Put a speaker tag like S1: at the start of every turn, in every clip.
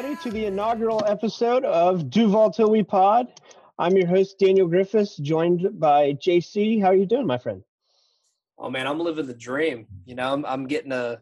S1: everybody, to the inaugural episode of Duval Till We Pod. I'm your host, Daniel Griffis, joined by JC. How are you doing, my friend?
S2: Oh man, I'm living the dream. You know, I'm, I'm getting to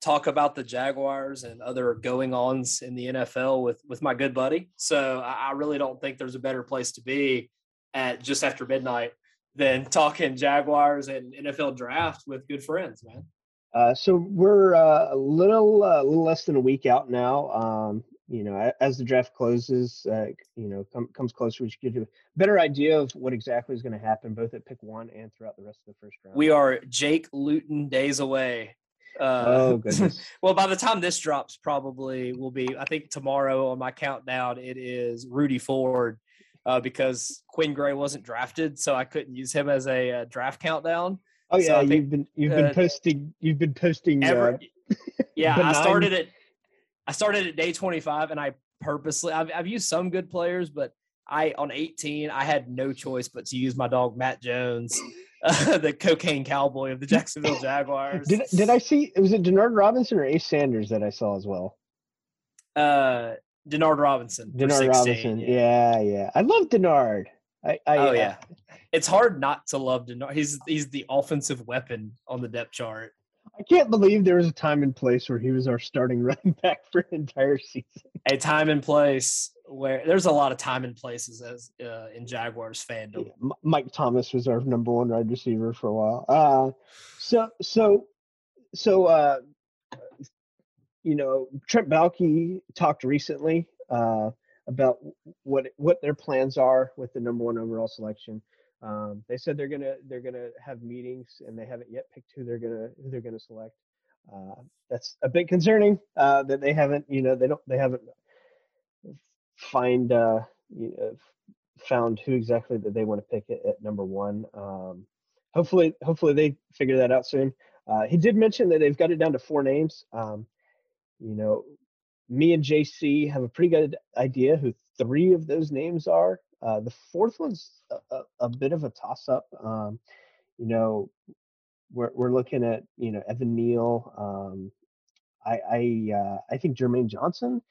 S2: talk about the Jaguars and other going ons in the NFL with with my good buddy. So I, I really don't think there's a better place to be at just after midnight than talking Jaguars and NFL draft with good friends, man.
S1: Uh, so we're uh, a little, uh, little less than a week out now. Um, you know, as the draft closes, uh, you know, com- comes closer, we should give you a better idea of what exactly is going to happen, both at pick one and throughout the rest of the first round.
S2: We are Jake Luton days away.
S1: Uh, oh goodness!
S2: well, by the time this drops, probably will be. I think tomorrow on my countdown, it is Rudy Ford uh, because Quinn Gray wasn't drafted, so I couldn't use him as a draft countdown.
S1: Oh yeah, so you've been you've been posting you've been posting. Every,
S2: yeah, I started it. I started at day 25 and I purposely I've, I've used some good players, but I on 18 I had no choice but to use my dog Matt Jones, uh, the cocaine cowboy of the Jacksonville Jaguars.
S1: did did I see was it Denard Robinson or Ace Sanders that I saw as well?
S2: Uh Denard Robinson.
S1: Denard Robinson. Yeah. yeah, yeah. I love Denard. I, I,
S2: oh yeah, it's hard not to love Denard. He's he's the offensive weapon on the depth chart.
S1: I can't believe there was a time and place where he was our starting running back for an entire season.
S2: A time and place where there's a lot of time and places as uh, in Jaguars fandom.
S1: Yeah, Mike Thomas was our number one wide receiver for a while. Uh, so so so uh, you know Trent Baalke talked recently uh, about what what their plans are with the number one overall selection. Um, they said they're gonna they're gonna have meetings, and they haven't yet picked who they're gonna who they're gonna select. Uh, that's a bit concerning uh, that they haven't you know they don't they haven't find uh, you know, found who exactly that they want to pick at, at number one. Um, hopefully hopefully they figure that out soon. Uh, he did mention that they've got it down to four names. Um, you know, me and JC have a pretty good idea who three of those names are. Uh, the fourth one's a, a, a, bit of a toss up. Um, you know, we're we're looking at you know Evan Neal. Um, I I uh, I think Jermaine Johnson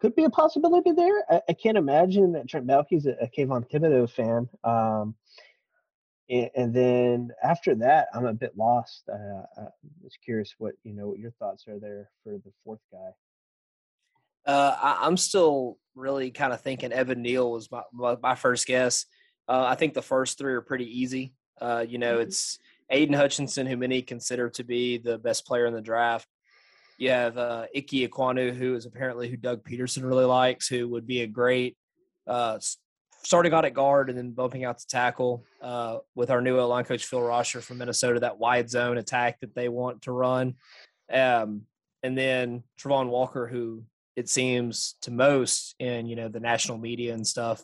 S1: could be a possibility there. I, I can't imagine that Trent Baalke's a, a Kayvon Thibodeaux fan. Um, and, and, then after that, I'm a bit lost. Uh, I was curious what you know what your thoughts are there for the fourth guy.
S2: Uh, I, am still really kind of thinking Evan Neal was my, my first guess. Uh, I think the first three are pretty easy. Uh, you know, mm-hmm. it's Aidan Hutchinson, who many consider to be the best player in the draft. You have uh, Ike Ekwonu, who is apparently who Doug Pederson really likes, who would be a great uh, starting out at guard and then bumping out to tackle uh, with our new line coach Phil Rauscher from Minnesota. That wide zone attack that they want to run, um, and then Travon Walker, who it seems to most in you know the national media and stuff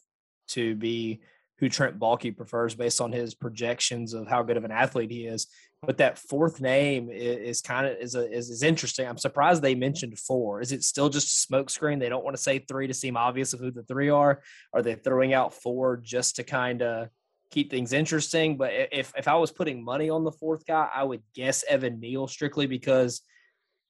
S2: to be who Trent Baalke prefers based on his projections of how good of an athlete he is. But that fourth name is, is kind of is, is is interesting. I'm surprised they mentioned four. Is it still just smokescreen? They don't want to say three to seem obvious of who the three are. Are they throwing out four just to kind of keep things interesting? But if if I was putting money on the fourth guy, I would guess Evan Neal strictly because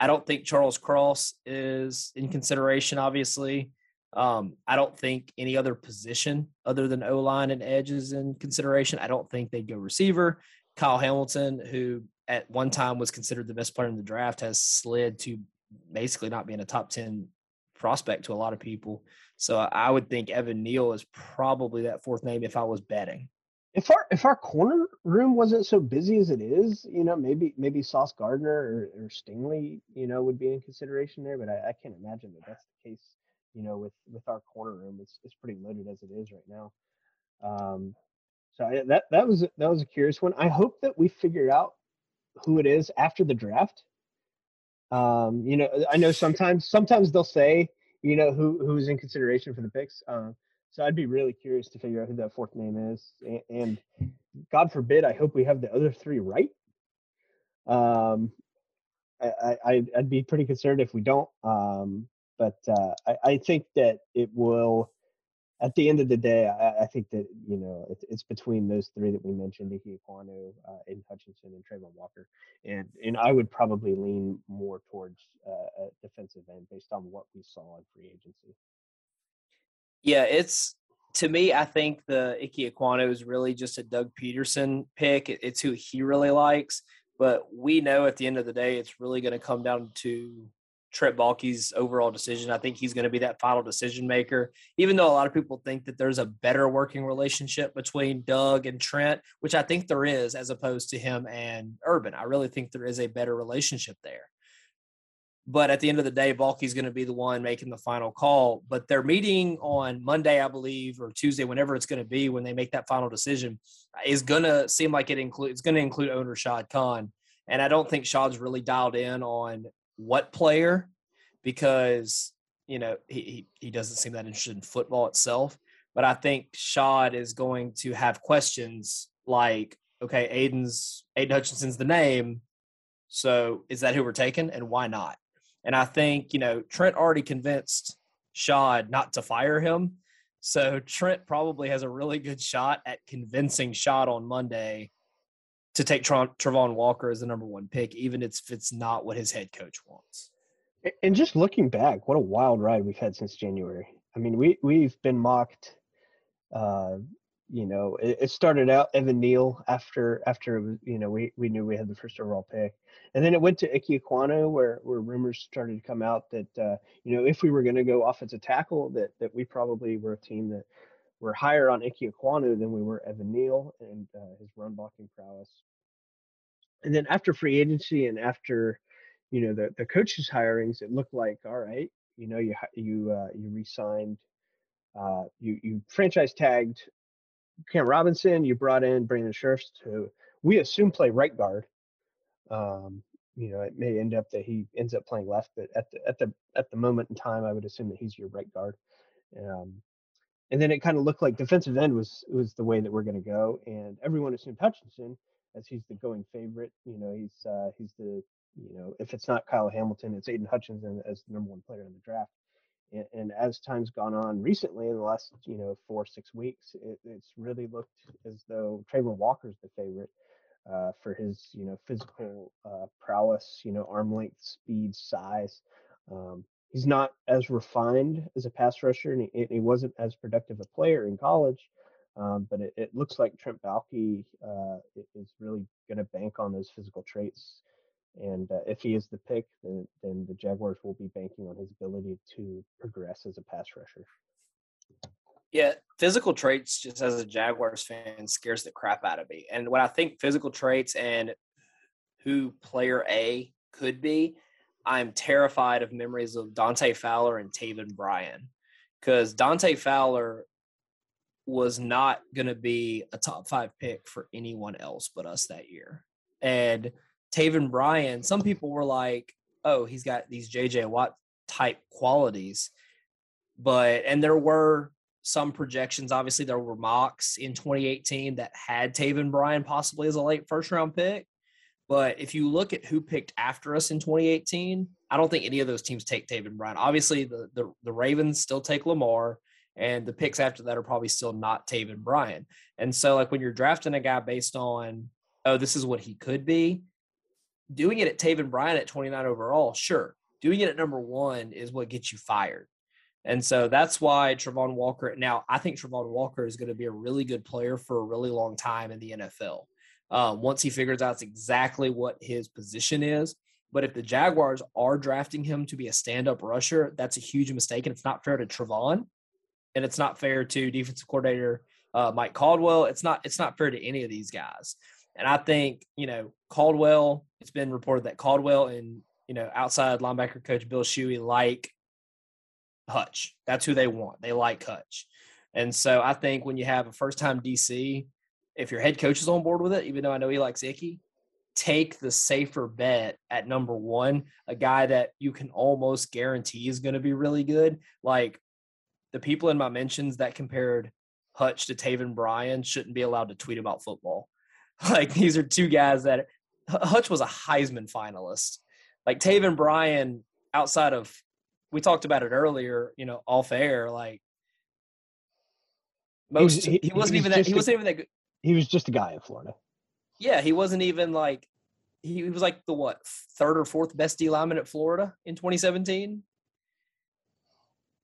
S2: I don't think Charles Cross is in consideration, obviously. Um, I don't think any other position other than O line and edge is in consideration. I don't think they'd go receiver. Kyle Hamilton, who at one time was considered the best player in the draft, has slid to basically not being a top 10 prospect to a lot of people. So I would think Evan Neal is probably that fourth name if I was betting
S1: if our if our corner room wasn't so busy as it is, you know, maybe maybe Sauce Gardner or, or Stingley, you know, would be in consideration there. But I, I can't imagine that that's the case. You know, with with our corner room, it's it's pretty loaded as it is right now. Um, so I, that that was that was a curious one. I hope that we figure out who it is after the draft. Um, you know, I know sometimes sometimes they'll say, you know, who who's in consideration for the picks. Um, so I'd be really curious to figure out who that fourth name is, and, God forbid, I hope we have the other three right. Um, I, I would be pretty concerned if we don't. Um, but uh, I, I think that it will. at the end of the day, I, I think that you know it's, it's, between those three that we mentioned: Ike Ekwonu, uh, Aidan Hutchinson, and Travon Walker. And and I would probably lean more towards uh, a defensive end based on what we saw in free agency.
S2: Yeah, it's to me. I think the Ike Ekwonu is really just a Doug Pederson pick. It's who he really likes. But we know at the end of the day, it's really going to come down to Trent Baalke's overall decision. I think he's going to be that final decision maker. Even though a lot of people think that there's a better working relationship between Doug and Trent, which I think there is, as opposed to him and Urban. I really think there is a better relationship there. But at the end of the day, Baalke's going to be the one making the final call. But they're meeting on Monday, I believe, or Tuesday, whenever it's going to be, when they make that final decision, is going to seem like it includes it's going to include owner Shad Khan. And I don't think Shad's really dialed in on what player because you know he, he doesn't seem that interested in football itself. But I think Shad is going to have questions like, okay, Aidan's Aidan Hutchinson's the name, so is that who we're taking, and why not? And I think you know Trent already convinced Shad not to fire him, so Trent probably has a really good shot at convincing Shad on Monday to take Travon Walker as the number one pick, even if it's not what his head coach wants.
S1: And just looking back, what a wild ride we've had since January. I mean, we we've been mocked. Uh, you know, it, it, started out Evan Neal after after you know we we knew we had the first overall pick, and then it went to Ike Ekwonu where where rumors started to come out that uh, you know if we were going to go offensive tackle that that we probably were a team that were higher on Ike Ekwonu than we were Evan Neal and uh, his run blocking prowess. And then after free agency and after you know the the coaches hirings, it looked like all right. You know, you you uh, you re-signed, uh, you you franchise tagged Cam Robinson. You brought in Brandon Scherff to we assume play right guard. Um, you know, it may end up that he ends up playing left, but at the at the at the moment in time, I would assume that he's your right guard. Um, and then it kind of looked like defensive end was was the way that we're going to go, and everyone assumed Hutchinson as he's the going favorite. You know, he's uh, he's the you know, if it's not Kyle Hamilton, it's Aidan Hutchinson as the number one player in the draft. And, and as time's gone on recently, in the last you know four six weeks, it, it's really looked as though Travon Walker's the favorite uh, for his you know physical uh, prowess, you know arm length, speed, size. Um, he's not as refined as a pass rusher, and he, he wasn't as productive a player in college. Um, but it, it, looks like Trent Baalke uh, is really going to bank on those physical traits and uh, if he is the pick, then, then the Jaguars will be banking on his ability to progress as a pass rusher.
S2: Yeah, physical traits, just as a Jaguars fan, scares the crap out of me. And when I think physical traits and who player A could be, I'm terrified of memories of Dante Fowler and Taven Bryan. Because Dante Fowler was not going to be a top five pick for anyone else but us that year. And – Taven Bryan, some people were like, oh, he's got these JJ Watt type qualities. But, and there were some projections. Obviously, there were mocks in 2018 that had Taven Bryan possibly as a late first round pick. But if you look at who picked after us in 2018, I don't think any of those teams take Taven Bryan. Obviously, the, the, the Ravens still take Lamar, and the picks after that are probably still not Taven Bryan. And so, like when you're drafting a guy based on, oh, this is what he could be, doing it at Taven Bryan at 29 overall, sure. Doing it at number one is what gets you fired. And so that's why Travon Walker. Now, I think Travon Walker is going to be a really good player for a really long time in the NFL. Um, once he figures out exactly what his position is. But if the Jaguars are drafting him to be a stand up rusher, that's a huge mistake. And it's not fair to Travon. And it's not fair to defensive coordinator uh, Mike Caldwell. It's not, it's not fair to any of these guys. And I think, you know, Caldwell, it's been reported that Caldwell and, you know, outside linebacker coach Bill Shuey like Hutch. That's who they want. They like Hutch. And so I think when you have a first time DC, if your head coach is on board with it, even though I know he likes Icky, take the safer bet at number one, a guy that you can almost guarantee is going to be really good. Like the people in my mentions that compared Hutch to Taven Bryan shouldn't be allowed to tweet about football. Like these are two guys that Hutch was a Heisman finalist. Like Taven Bryan, outside of we talked about it earlier, you know, off air, like Most
S1: he-
S2: he,
S1: he
S2: wasn't
S1: was
S2: even that he
S1: a-
S2: wasn't even that good.
S1: He was just a guy in Florida.
S2: Yeah, he wasn't even like he was like the what third or fourth best D lineman at Florida in 2017.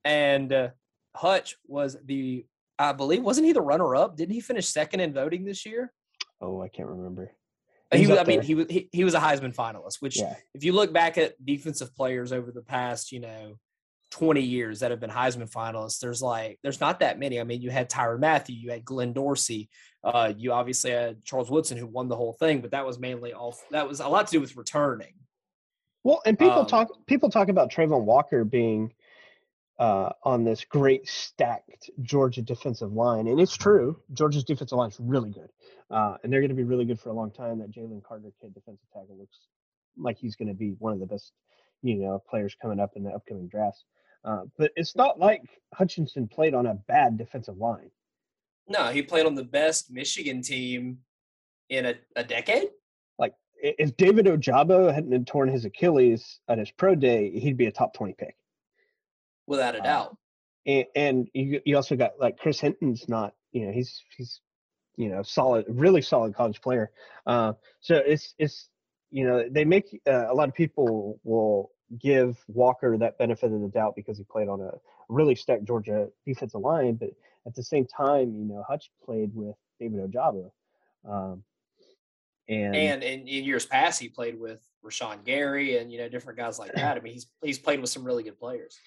S2: And uh, Hutch was the I believe wasn't he the runner up? Didn't he finish second in voting this year?
S1: Oh, I can't remember.
S2: He, was, I mean, he was he, he was a Heisman finalist, which
S1: Yeah.
S2: if you look back at defensive players over the past, you know, 20 years that have been Heisman finalists, there's like there's not that many. I mean, you had Tyrann Mathieu, you had Glenn Dorsey, uh, you obviously had Charles Woodson who won the whole thing, but that was mainly all that was a lot to do with returning.
S1: Well, and people
S2: Um,
S1: talk people talk about Travon Walker being uh, on this great stacked Georgia defensive line, and it's true. Georgia's defensive line is really good, uh, and they're going to be really good for a long time. That Jalen Carter kid, defensive tackle, looks like he's going to be one of the best, you know, players coming up in the upcoming drafts. Uh, but it's not like Hutchinson played on a bad defensive line.
S2: No, he played on the best Michigan team in a, a decade.
S1: Like If David Ojabo hadn't torn his Achilles at his pro day, he'd be a top twenty pick.
S2: Without a
S1: Uh,
S2: doubt.
S1: and, and you you also got like Chris Hinton's not you know he's he's you know solid really solid college player uh, so it's it's you know they make uh, a lot of people will give Walker that benefit of the doubt because he played on a really stacked Georgia defensive line but at the same time you know Hutch played with David Ojabo um, and,
S2: And in, in years past, he played with Rashan Gary and you know different guys like that. I mean, he's he's played with some really good players.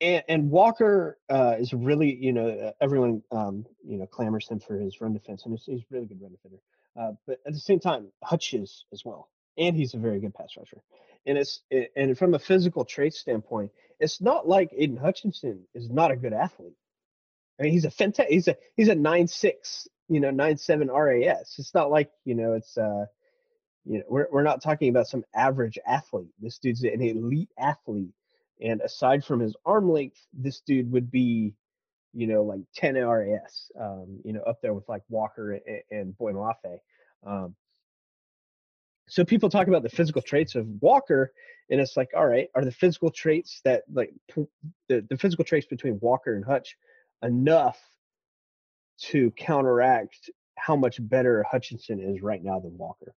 S1: And, Walker uh, is really, you know, everyone, um, you know, clamors him for his run defense, and he's, a really good run defender. Uh, but at the same time, Hutch is as well, and he's a very good pass rusher. And it's it- and from a physical trait standpoint, it's not like Aidan Hutchinson is not a good athlete. I mean, he's a fantastic. He's a he's a nine six, you know, nine seven RAS. It's not like you know, it's uh, you know, we're we're not talking about some average athlete. This dude's an elite athlete. And aside from his arm length, this dude would be, you know, like 10 RAS, um, you know, up there with like Walker and, and Boye Mafe. Um, so people talk about the physical traits of Walker, and it's like, all right, are the physical traits that like the, the physical traits between Walker and Hutch enough to counteract how much better Hutchinson is right now than Walker?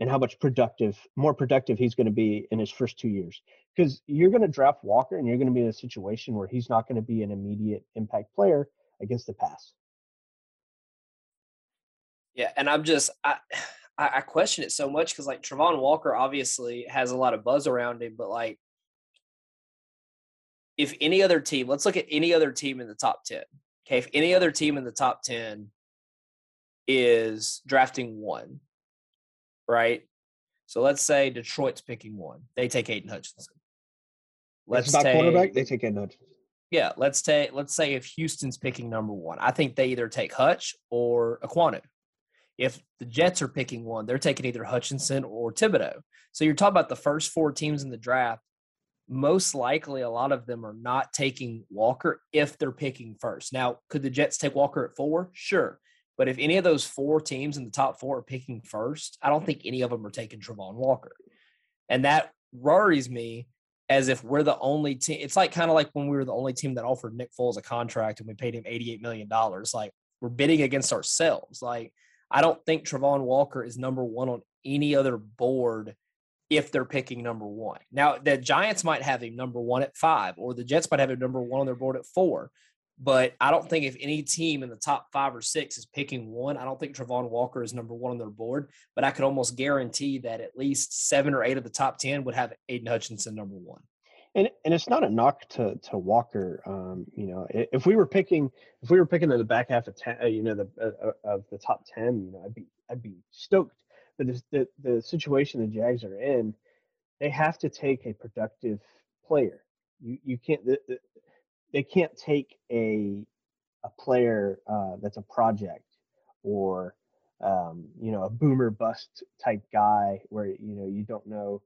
S1: And how much productive, more productive he's going to be in his first two years because you're going to draft Walker and you're going to be in a situation where he's not going to be an immediate impact player against the pass.
S2: Yeah, and I'm just I I, question it so much because like Travon Walker obviously has a lot of buzz around him, but like if any other team, let's look at any other team in the top ten. Okay, if any other team in the top ten is drafting one, right? So let's say Detroit's picking one, they take Aidan Hutchinson.
S1: Let's
S2: take
S1: quarterback. They take Ed Hutchinson.
S2: yeah, let's take let's say if Houston's picking number one, I think they either take Hutch or Ekwonu. If the Jets are picking one, they're taking either Hutchinson or Thibodeaux. So you're talking about the first four teams in the draft. Most likely, a lot of them are not taking Walker if they're picking first. Now, could the Jets take Walker at four? Sure. But if any of those four teams in the top four are picking first, I don't think any of them are taking Travon Walker. And that worries me as if we're the only team. It's like kind of like when we were the only team that offered Nick Foles a contract and we paid him $88 million. Like we're bidding against ourselves. Like I don't think Travon Walker is number one on any other board if they're picking number one. Now the Giants might have him number one at five, or the Jets might have him number one on their board at four. But I don't think if any team in the top five or six is picking one, I don't think Travon Walker is number one on their board. But I could almost guarantee that at least seven or eight of the top ten would have Aidan Hutchinson number one.
S1: And and it's not a knock to to Walker. Um, you know, if we were picking if we were picking in the back half of ten, uh, you know, the uh, uh, of the top ten, you know, I'd be I'd be stoked. But the the, the situation the Jags are in, they have to take a productive player. You you can't the, the, they can't take a a player uh, that's a project or um, you know a boomer bust type guy where you know you don't know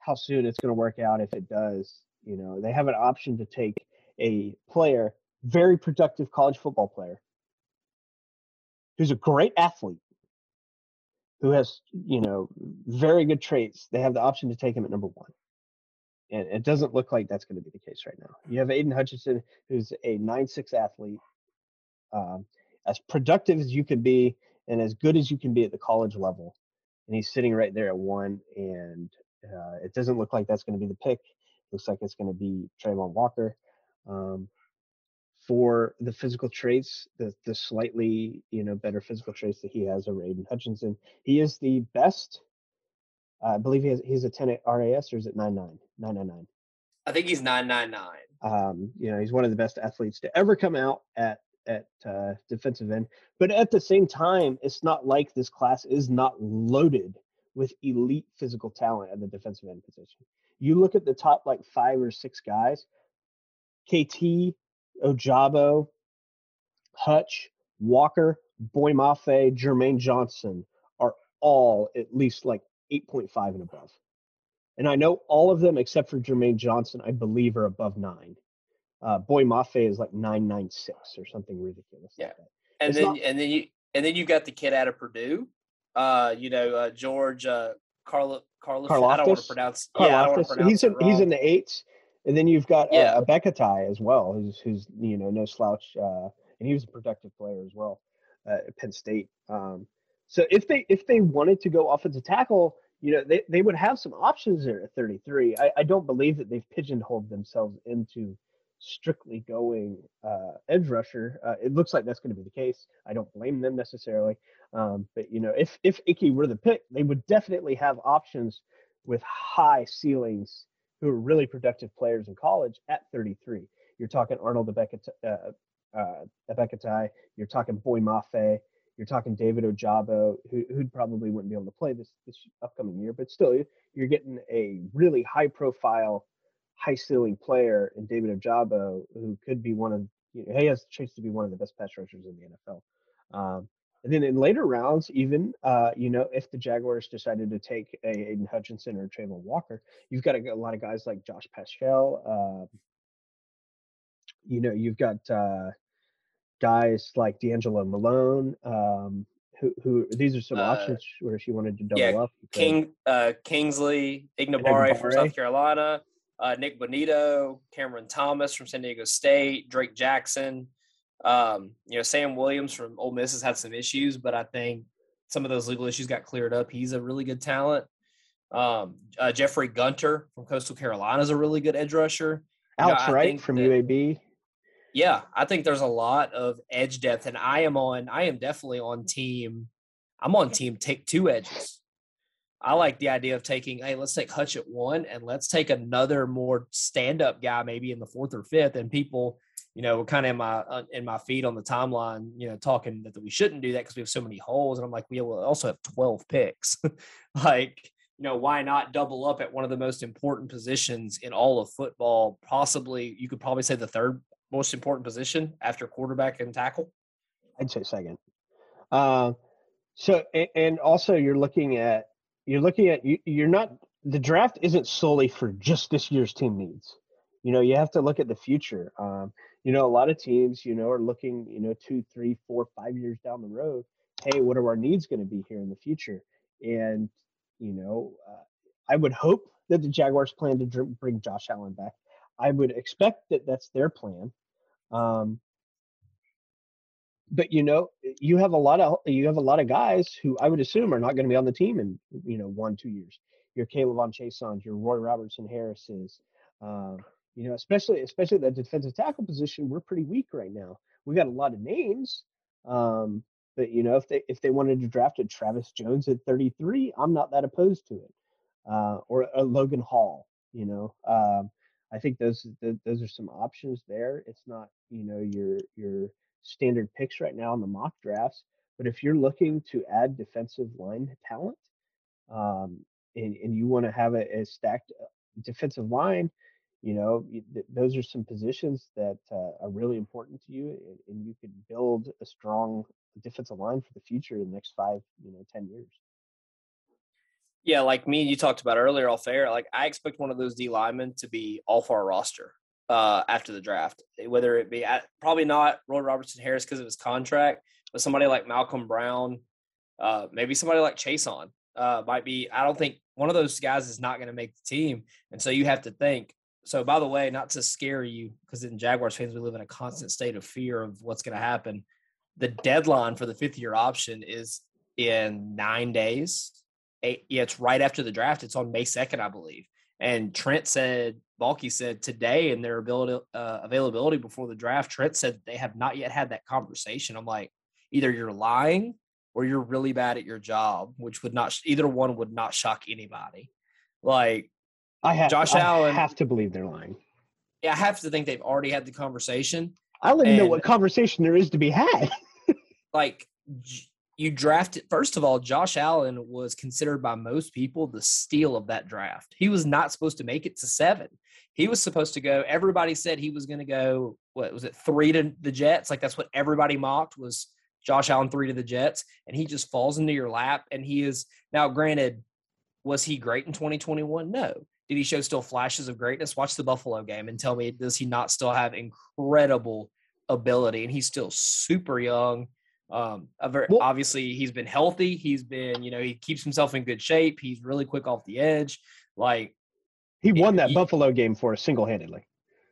S1: how soon it's going to work out if it does. You know, they have an option to take a player, very productive college football player, who's a great athlete, who has, you know, very good traits. They have the option to take him at number one. And it doesn't look like that's going to be the case right now. You have Aidan Hutchinson, who's a nine-six athlete, Um, as productive as you can be and as good as you can be at the college level. And he's sitting right there at one, and uh, it doesn't look like that's going to be the pick. Looks like it's going to be Travon Walker. Um, for the physical traits, the the slightly you know better physical traits that he has over Aidan Hutchinson, he is the best. Uh, I believe he has he's a 10 at RAS or is it 99 999?
S2: I think he's 999.
S1: Um, you know, he's one of the best athletes to ever come out at at uh, defensive end. But at the same time, it's not like this class is not loaded with elite physical talent at the defensive end position. You look at the top like five or six guys, KT, Ojabo, Hutch, Walker, Boye Mafe, Jermaine Johnson are all at least like 8.5 and above. And I know all of them except for Jermaine Johnson, I believe, are above nine. Uh, Boye Mafe is like 996 or something ridiculous.
S2: Yeah.
S1: Like that.
S2: And
S1: It's
S2: then
S1: not-
S2: and then you and then you got the kid out of Purdue. Uh, you know, uh, George uh Carlo Carlos I don't want to pronounce yeah, I don't want to pronounce
S1: he's in he's in the eights, and then you've got
S2: Yeah.
S1: uh, Ebiketie as well, who's who's you know no slouch, uh, and he was a productive player as well uh, at Penn State. Um, so if they if they wanted to go offensive tackle, you know they, they would have some options there at 33. I, I don't believe that they've pigeonholed themselves into strictly going uh, edge rusher. Uh, it looks like that's going to be the case. I don't blame them necessarily, um, but you know if if Icky were the pick, they would definitely have options with high ceilings who are really productive players in college at 33. You're talking Arnold Ebiketie, uh, uh, you're talking Boye Mafe, you're talking David Ojabo, who who probably wouldn't be able to play this this upcoming year, but still you're getting a really high profile, high ceiling player in David Ojabo, who could be one of you know, he has a chance to be one of the best pass rushers in the NFL. Um, and then in later rounds, even uh, you know, if the Jaguars decided to take a Aidan Hutchinson or Travon Walker, you've got a, a lot of guys like Josh Paschal. Uh, you know, you've got uh, guys like DeAngelo Malone. Um, who, who these are some
S2: Uh,
S1: options where she wanted to double
S2: yeah,
S1: up.
S2: King uh, Kingsley Enagbare from South Carolina, uh, Nik Bonitto, Cameron Thomas from San Diego State, Drake Jackson. Um, you know, Sam Williams from Ole Miss has had some issues, but I think some of those legal issues got cleared up. He's a really good talent. Um, uh, Jeffrey Gunter from Coastal Carolina is a really good edge rusher. You know,
S1: Alex Wright from
S2: that-
S1: UAB.
S2: Yeah, I think there's a lot of edge depth, and I am on. I am definitely on team. I'm on team take two edges. I like the idea of taking. Hey, let's take Hutch at one, and let's take another more stand up guy, maybe in the fourth or fifth. And people, you know, kind of in my uh, in my feed on the timeline, you know, talking that, that we shouldn't do that because we have so many holes. And I'm like, we also have 12 picks. like, you know, why not double up at one of the most important positions in all of football? Possibly, you could probably say the third most important position after quarterback and tackle.
S1: I'd say second. Um, so and also you're looking at you're looking at you, you're not the draft isn't solely for just this year's team needs. You know, you have to look at the future. Um, you know, a lot of teams, you know, are looking, you know, two, three, four, five years down the road. Hey, what are our needs going to be here in the future? And you know, uh, I would hope that the Jaguars plan to bring Josh Allen back. I would expect that that's their plan. Um, but you know, you have a lot of you have a lot of guys who I would assume are not going to be on the team in you know one two years. Your K'Lavon Chaissons, your Roy Robertson Harris's, um, you know, especially especially the defensive tackle position, we're pretty weak right now. We got a lot of names, um, but you know, if they if they wanted to draft a Travis Jones at 33, I'm not that opposed to it, uh, or a Logan Hall. You know, um, I think those th- those are some options there. It's not you know your your standard picks right now in the mock drafts, but if you're looking to add defensive line talent, um, and, and you want to have a, a stacked uh, defensive line, you know th- those are some positions that uh, are really important to you, and, and you could build a strong defensive line for the future in the next five, you know, ten years.
S2: Yeah, like me and you talked about earlier off air, like I expect one of those D linemen to be off our roster uh, after the draft, whether it be at, probably not Roy Robertson Harris because of his contract, but somebody like Malcolm Brown, uh, maybe somebody like Chaisson uh, might be. I don't think one of those guys is not going to make the team, and so you have to think. So, by the way, not to scare you, because in Jaguars fans we live in a constant state of fear of what's going to happen. the deadline for the fifth year option is in nine days. Eight, yeah, it's right after the draft. It's on May 2nd, I believe. And Trent said, Baalke said today in their ability, uh, availability before the draft, Trent said they have not yet had that conversation. I'm like, either you're lying or you're really bad at your job, which would not, either one would not shock anybody. Like,
S1: I have,
S2: Josh
S1: I
S2: Allen-
S1: have to believe they're lying.
S2: Yeah, I have to think they've already had the conversation.
S1: I don't even know what conversation there is to be had.
S2: like you drafted first of all josh allen was considered by most people the steal of that draft. He was not supposed to make it to seven. He was supposed to go everybody said he was going to go what was it three to the jets? Like that's what everybody mocked was josh allen three to the jets and he just falls into your lap and he is now granted was he great in 2021 no. Did he show still flashes of greatness? Watch the buffalo game and tell me does he not still have incredible ability and he's still super young um, a very,
S1: Well-
S2: obviously he's been healthy. He's been, you know, he keeps himself in good shape. He's really quick off the edge, like
S1: He won that
S2: He-
S1: Buffalo game for us single handedly.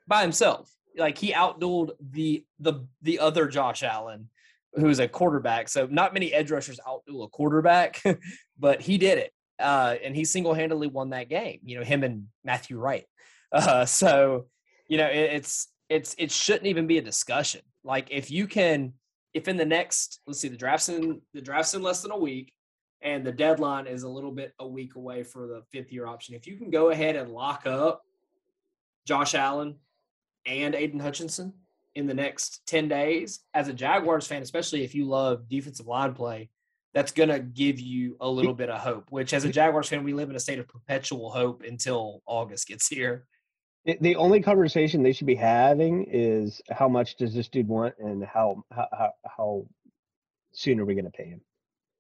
S2: by himself. Like he outdueled the the the other Josh Allen, who's a quarterback. So not many edge rushers outduel a quarterback, but he did it, uh, and he single handedly won that game. You know, him and Matthew Wright. Uh, so you know, it, it's it's it shouldn't even be a discussion. Like if you can, if in the next, let's see, the drafts in the drafts in less than a week, and the deadline is a little bit a week away for the fifth year option. If you can go ahead and lock up Josh Allen and Aidan Hutchinson in the next 10 days, as a Jaguars fan, especially if you love defensive line play, that's going to give you a little bit of hope, which as a Jaguars fan, we live in a state of perpetual hope until August gets here.
S1: The- only conversation they should be having is how much does this dude want and how how how, soon are we going to pay him?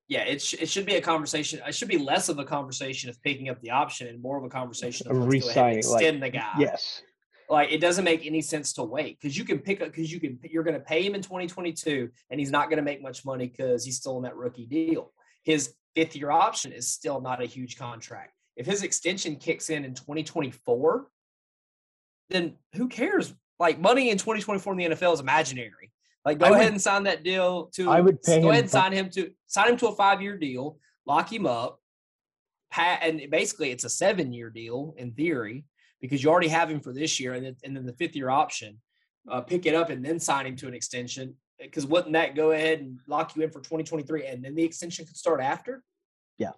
S2: Yeah, it, sh- it should be a conversation. It should be less of a conversation of picking up the option and more of a conversation of
S1: Of
S2: let's go ahead and
S1: re-signing, like,
S2: extend the guy.
S1: Yes.
S2: like it doesn't make any sense to wait because you can pick up because you can you're going to pay him in 2022 and he's not going to make much money because he's still in that rookie deal his fifth year option is still not a huge contract if his extension kicks in in 2024 then who cares? Like money in 2024 in the nfl is imaginary. Like go ahead and sign that deal to
S1: I would pay
S2: go
S1: him
S2: ahead and sign him to sign him to a five year deal lock him up pat and basically it's a seven year deal in theory because you already have him for this year and then, and then the fifth year option uh, pick it up and then sign him to an extension because wouldn't that go ahead and lock you in for 2023 and then the extension could start after?
S1: Yeah.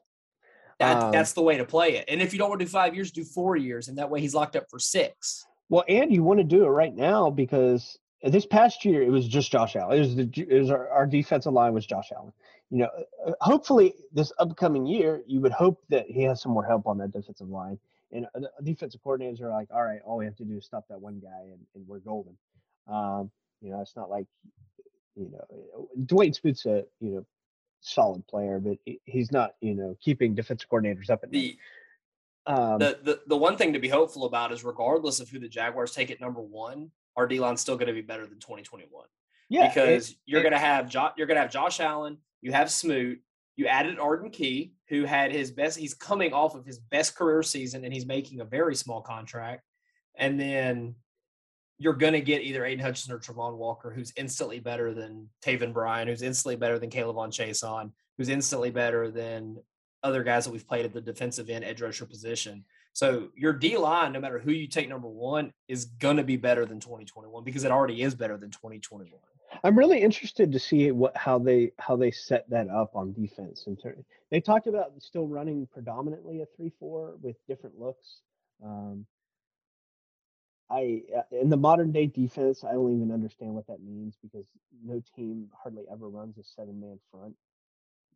S2: that,
S1: Um,
S2: that's the way to play it and if you don't want to do five years do four years and that way he's locked up for six
S1: Well, and you want to do it right now because this past year it was just Josh Allen. It was the it was our, our defensive line was Josh Allen. You know, uh, hopefully this upcoming year you would hope that he has some more help on that defensive line. And uh, the defensive coordinators are like, all right, all we have to do is stop that one guy and, and we're golden. Um, you know, it's not like you know Dawuane Smoot's a you know solid player, but he's not you know keeping defensive coordinators up at night.
S2: The
S1: Um,
S2: the, the the one thing to be hopeful about is regardless of who the jaguars take at number one our d line's still going to be better than 2021
S1: yeah, it-
S2: because you're going to have jo- you're going to have Josh Allen, you have Smoot, you added Arden Key, who had his best. He's coming off of his best career season, and he's making a very small contract. And then you're going to get either Aidan Hutchinson or Travon Walker, who's instantly better than Taven Bryan, who's instantly better than K'Lavon Chaisson, who's instantly better than other guys that we've played at the defensive end edge rusher position. So your D line, no matter who you take number one, is gonna be better than 2021 because it already is better than 2021.
S1: I'm really interested to see what how they how they set that up on defense. In ter- they talked about still running predominantly a three four with different looks. Um, I uh, in the modern day defense, I don't even understand what that means because no team hardly ever runs a seven man front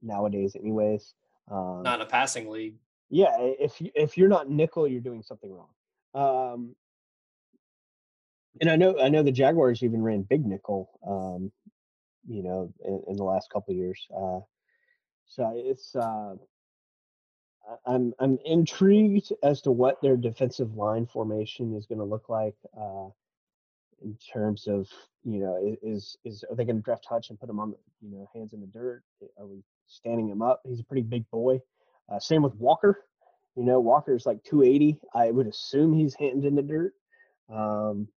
S1: nowadays, anyways. Um,
S2: Not in a passing league.
S1: yeah, if you, if you're not nickel, you're doing something wrong. Um, and I know I know the Jaguars even ran big nickel, um, you know, in, in the last couple of years. Uh, so it's uh, I'm I'm intrigued as to what their defensive line formation is going to look like uh, in terms of you know is is are they going to draft Hutch and put him on the you know hands in the dirt? Are we standing him up? He's a pretty big boy. Uh, same with Walker. You know, Walker's like 280. I would assume he's hands in the dirt. Um,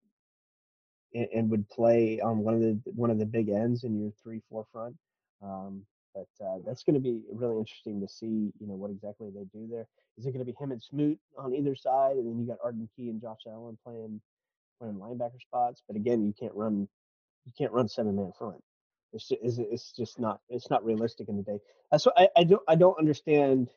S1: and, and, would play on one of the one of the big ends in your three four front. Um, but uh, that's going to be really interesting to see, you know, what exactly they do there. Is it going to be him and Smoot on either side, and then you got Arden Key and Josh Allen playing playing linebacker spots? But again, you can't run you can't run seven man front. It's just, it's just not it's not realistic in the day. What I, I don't I don't understand.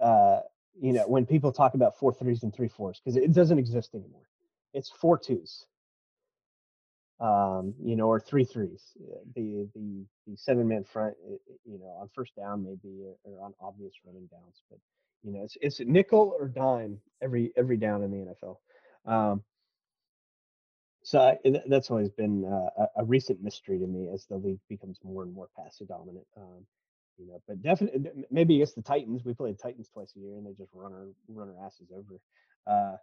S1: Uh, you know, when people talk about four threes and three fours, because it doesn't exist anymore. It's four twos um, you know, or three threes. The the the seven man front, you know, on first down maybe or on obvious running downs, but you know, it's it's nickel or dime every every down in the NFL. Um, so that's always been uh, a, recent mystery to me as the league becomes more and more pass dominant. Um, you know, but definitely maybe against the Titans, we play the Titans twice a year and they just run our run our asses over. Uh,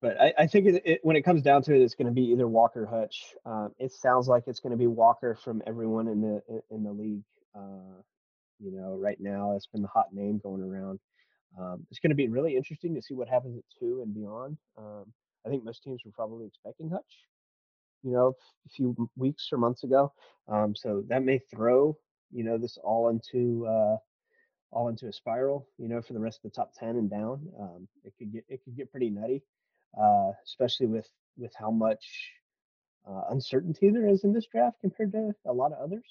S1: but I, I think it, it, when it comes down to it, it's going to be either Walker Hutch. Um, it sounds like it's going to be Walker from everyone in the in the league. Uh, you know, right now it's been the hot name going around. Um, it's going to be really interesting to see what happens at two and beyond. Um, I think most teams were probably expecting Hutch. You know, a few weeks or months ago. Um, so that may throw you know this all into uh, all into a spiral. You know, for the rest of the top ten and down, um, it could get it could get pretty nutty uh, especially with with how much uh, uncertainty there is in this draft compared to a lot of others,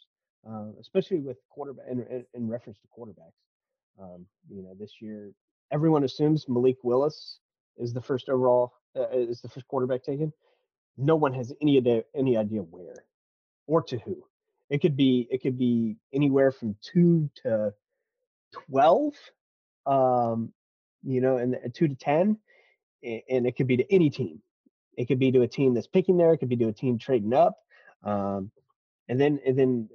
S1: uh, especially with quarterback in, in, in, reference to quarterbacks. Um, you know, this year everyone assumes Malik Willis is the first overall uh, is the first quarterback taken. No one has any idea any idea where or to who. It could be it could be anywhere from two to twelve. Um, you know, and two to ten and it could be to any team. It could be to a team that's picking there. It could be to a team trading up. Um, and then and then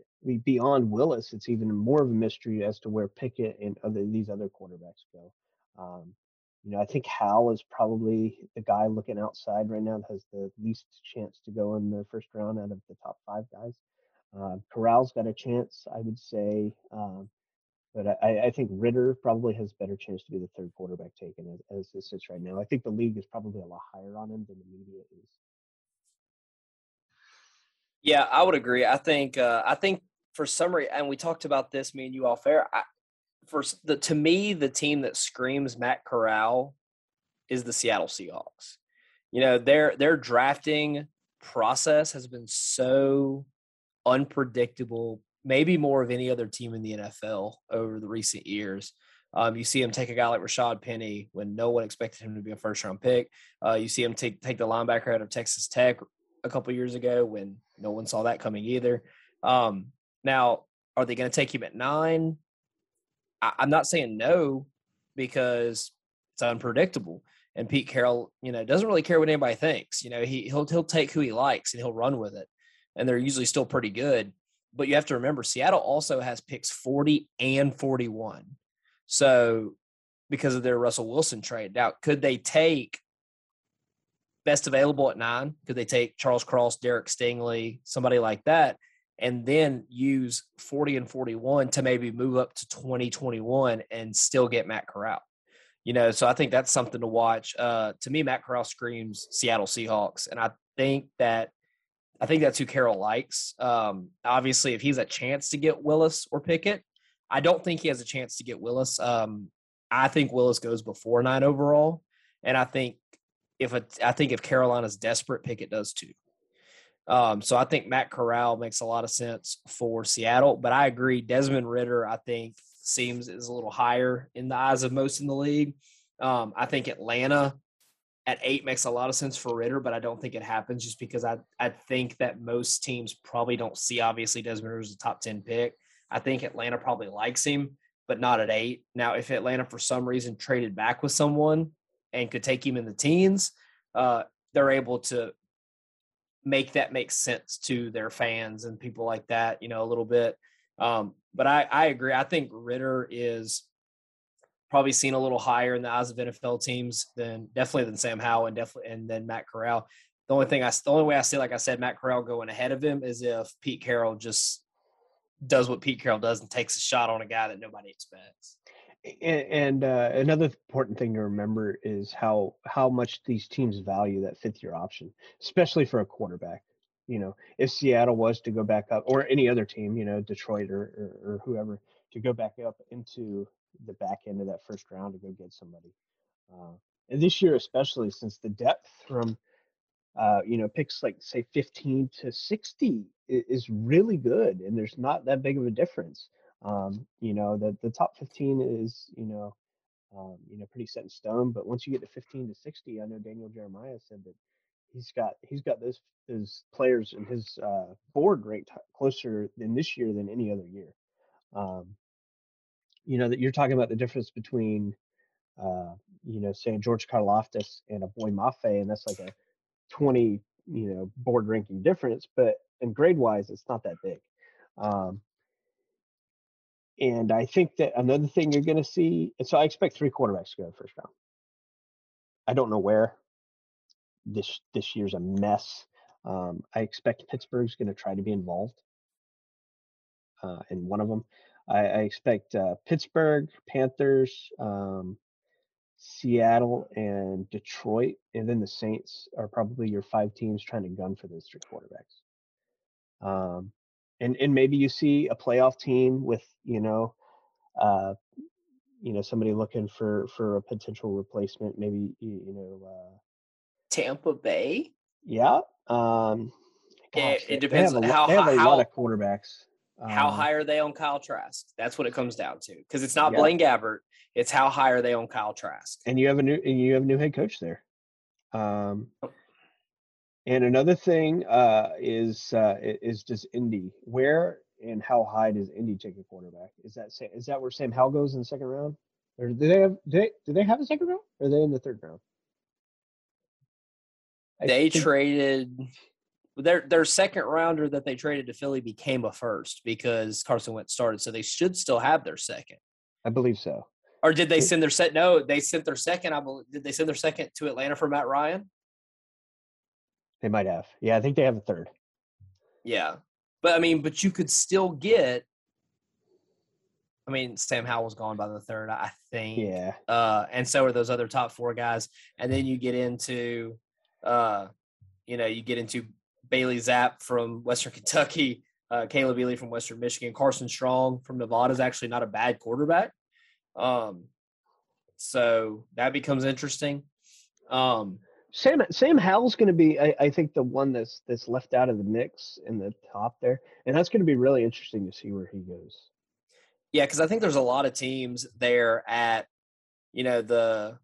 S1: beyond Willis, it's even more of a mystery as to where Pickett and other these other quarterbacks go. Um, you know, I think Howell is probably the guy looking outside right now that has the least chance to go in the first round out of the top five guys. Uh, Corral's got a chance, I would say. Um, but I, I, think Ridder probably has better chance to be the third quarterback taken as, as it sits right now. I think the league is probably a lot higher on him than the media is.
S2: Yeah, I would agree. I think uh, I think for summary, and we talked about this, me and you all fair. I, for the to me, the team that screams Matt Corral is the Seattle Seahawks. You know, their their drafting process has been so unpredictable, maybe more of any other team in the NFL over the recent years. Um, you see him take a guy like Rashaad Penny when no one expected him to be a first round pick. Uh, you see him take take the linebacker out of Texas Tech a couple years ago when no one saw that coming either. Um, now, are they going to take him at nine? I, I'm not saying no because it's unpredictable. And Pete Carroll, you know, doesn't really care what anybody thinks. You know, he he'll he'll take who he likes and he'll run with it. And they're usually still pretty good. But you have to remember, Seattle also has picks 40 and 41. So because of their Russell Wilson trade. Now, could they take best available at nine? Could they take Charles Cross, Derek Stingley, somebody like that, and then use 40 and 41 to maybe move up to 2021 and still get Matt Corral? You know, so I think that's something to watch. Uh, to me, Matt Corral screams Seattle Seahawks, and I think that I think that's who Carroll likes. Um, obviously, if he's a chance to get Willis or Pickett, I don't think he has a chance to get Willis. Um, I think Willis goes before nine overall, and I think if a, I think if Carolina's desperate, Pickett does too. Um, so I think Matt Corral makes a lot of sense for Seattle, but I agree. Desmond Ridder, I think, seems is a little higher in the eyes of most in the league. Um, I think Atlanta at eight makes a lot of sense for Ridder, but I don't think it happens just because I, I think that most teams probably don't see obviously Desmond Ridder as a top 10 pick. I think Atlanta probably likes him, but not at eight. Now, if Atlanta for some reason traded back with someone and could take him in the teens, uh, they're able to make that make sense to their fans and people like that, you know, a little bit. Um, but I, I agree. I think Ridder is probably seen a little higher in the eyes of NFL teams than definitely than Sam Howell and definitely and then Matt Corral. The only thing I the only way I see, like I said, Matt Corral going ahead of him is if Pete Carroll just does what Pete Carroll does and takes a shot on a guy that nobody expects.
S1: And, uh, another important thing to remember is how how much these teams value that fifth year option, especially for a quarterback. You know, if Seattle was to go back up, or any other team, you know, Detroit or, or, or whoever, to go back up into the back end of that first round to go get somebody. Uh, and this year, especially since the depth from uh, you know picks like say 15 to 60 is really good, and there's not that big of a difference. Um, you know, the the top 15 is you know um, you know pretty set in stone, but once you get to 15 to 60, I know Daniel Jeremiah said that he's got he's got those his players in his uh, board ranked closer than this year than any other year. Um, you know that you're talking about the difference between uh, you know saying George Karlaftis and a Boye Mafe, and that's like a 20 you know board ranking difference, but in grade wise, it's not that big. Um, and I think that another thing you're going to see, so I expect three quarterbacks to go first round. I don't know where. This this year's a mess. Um, I expect Pittsburgh's going to try to be involved uh, in one of them. I, I expect uh, Pittsburgh, Panthers, um, Seattle, and Detroit, and then the Saints are probably your five teams trying to gun for those three quarterbacks. Um, and and maybe you see a playoff team with you know, uh, you know somebody looking for for a potential replacement. Maybe you, you know, uh,
S2: Tampa Bay.
S1: Yeah. Um,
S2: gosh, it, it depends
S1: on
S2: how
S1: they have a
S2: how,
S1: lot of quarterbacks.
S2: How
S1: Um,
S2: high are they on Kyle Trask? That's what it comes down to. Because it's not
S1: Yeah.
S2: Blaine Gabbert. It's how high are they on Kyle Trask?
S1: and you have a new and you have a new head coach there. Um,
S2: Oh.
S1: And another thing uh, is uh, is just Indy. Where and how high does Indy take a quarterback? Is that is that where Sam Howell goes in the second round, or do they have do they, do they have a second round? Or are they in the third round? I
S2: They
S1: think-
S2: traded their their second rounder that they traded to Philly became a first because Carson Wentz started, so they should still have their second.
S1: I believe so.
S2: Or did they send their set? No, they sent their second. I believe. Did they send their second to Atlanta for Matt Ryan?
S1: They might have. Yeah, I think they have a third.
S2: Yeah, but I mean, but you could still get. I mean, Sam Howell's gone by the third, I think.
S1: Yeah,
S2: uh, and so are those other top four guys. And then you get into, uh, you know, you get into Bailey Zappe from Western Kentucky, uh, Caleb Ely from Western Michigan, Carson Strong from Nevada is actually not a bad quarterback. Um, so that becomes interesting. Um,
S1: Sam Sam Howell's going to be, I, I think, the one that's that's left out of the mix in the top there, and that's going to be really interesting to see where he goes.
S2: Yeah, because I think there's a lot of teams there at, you know, the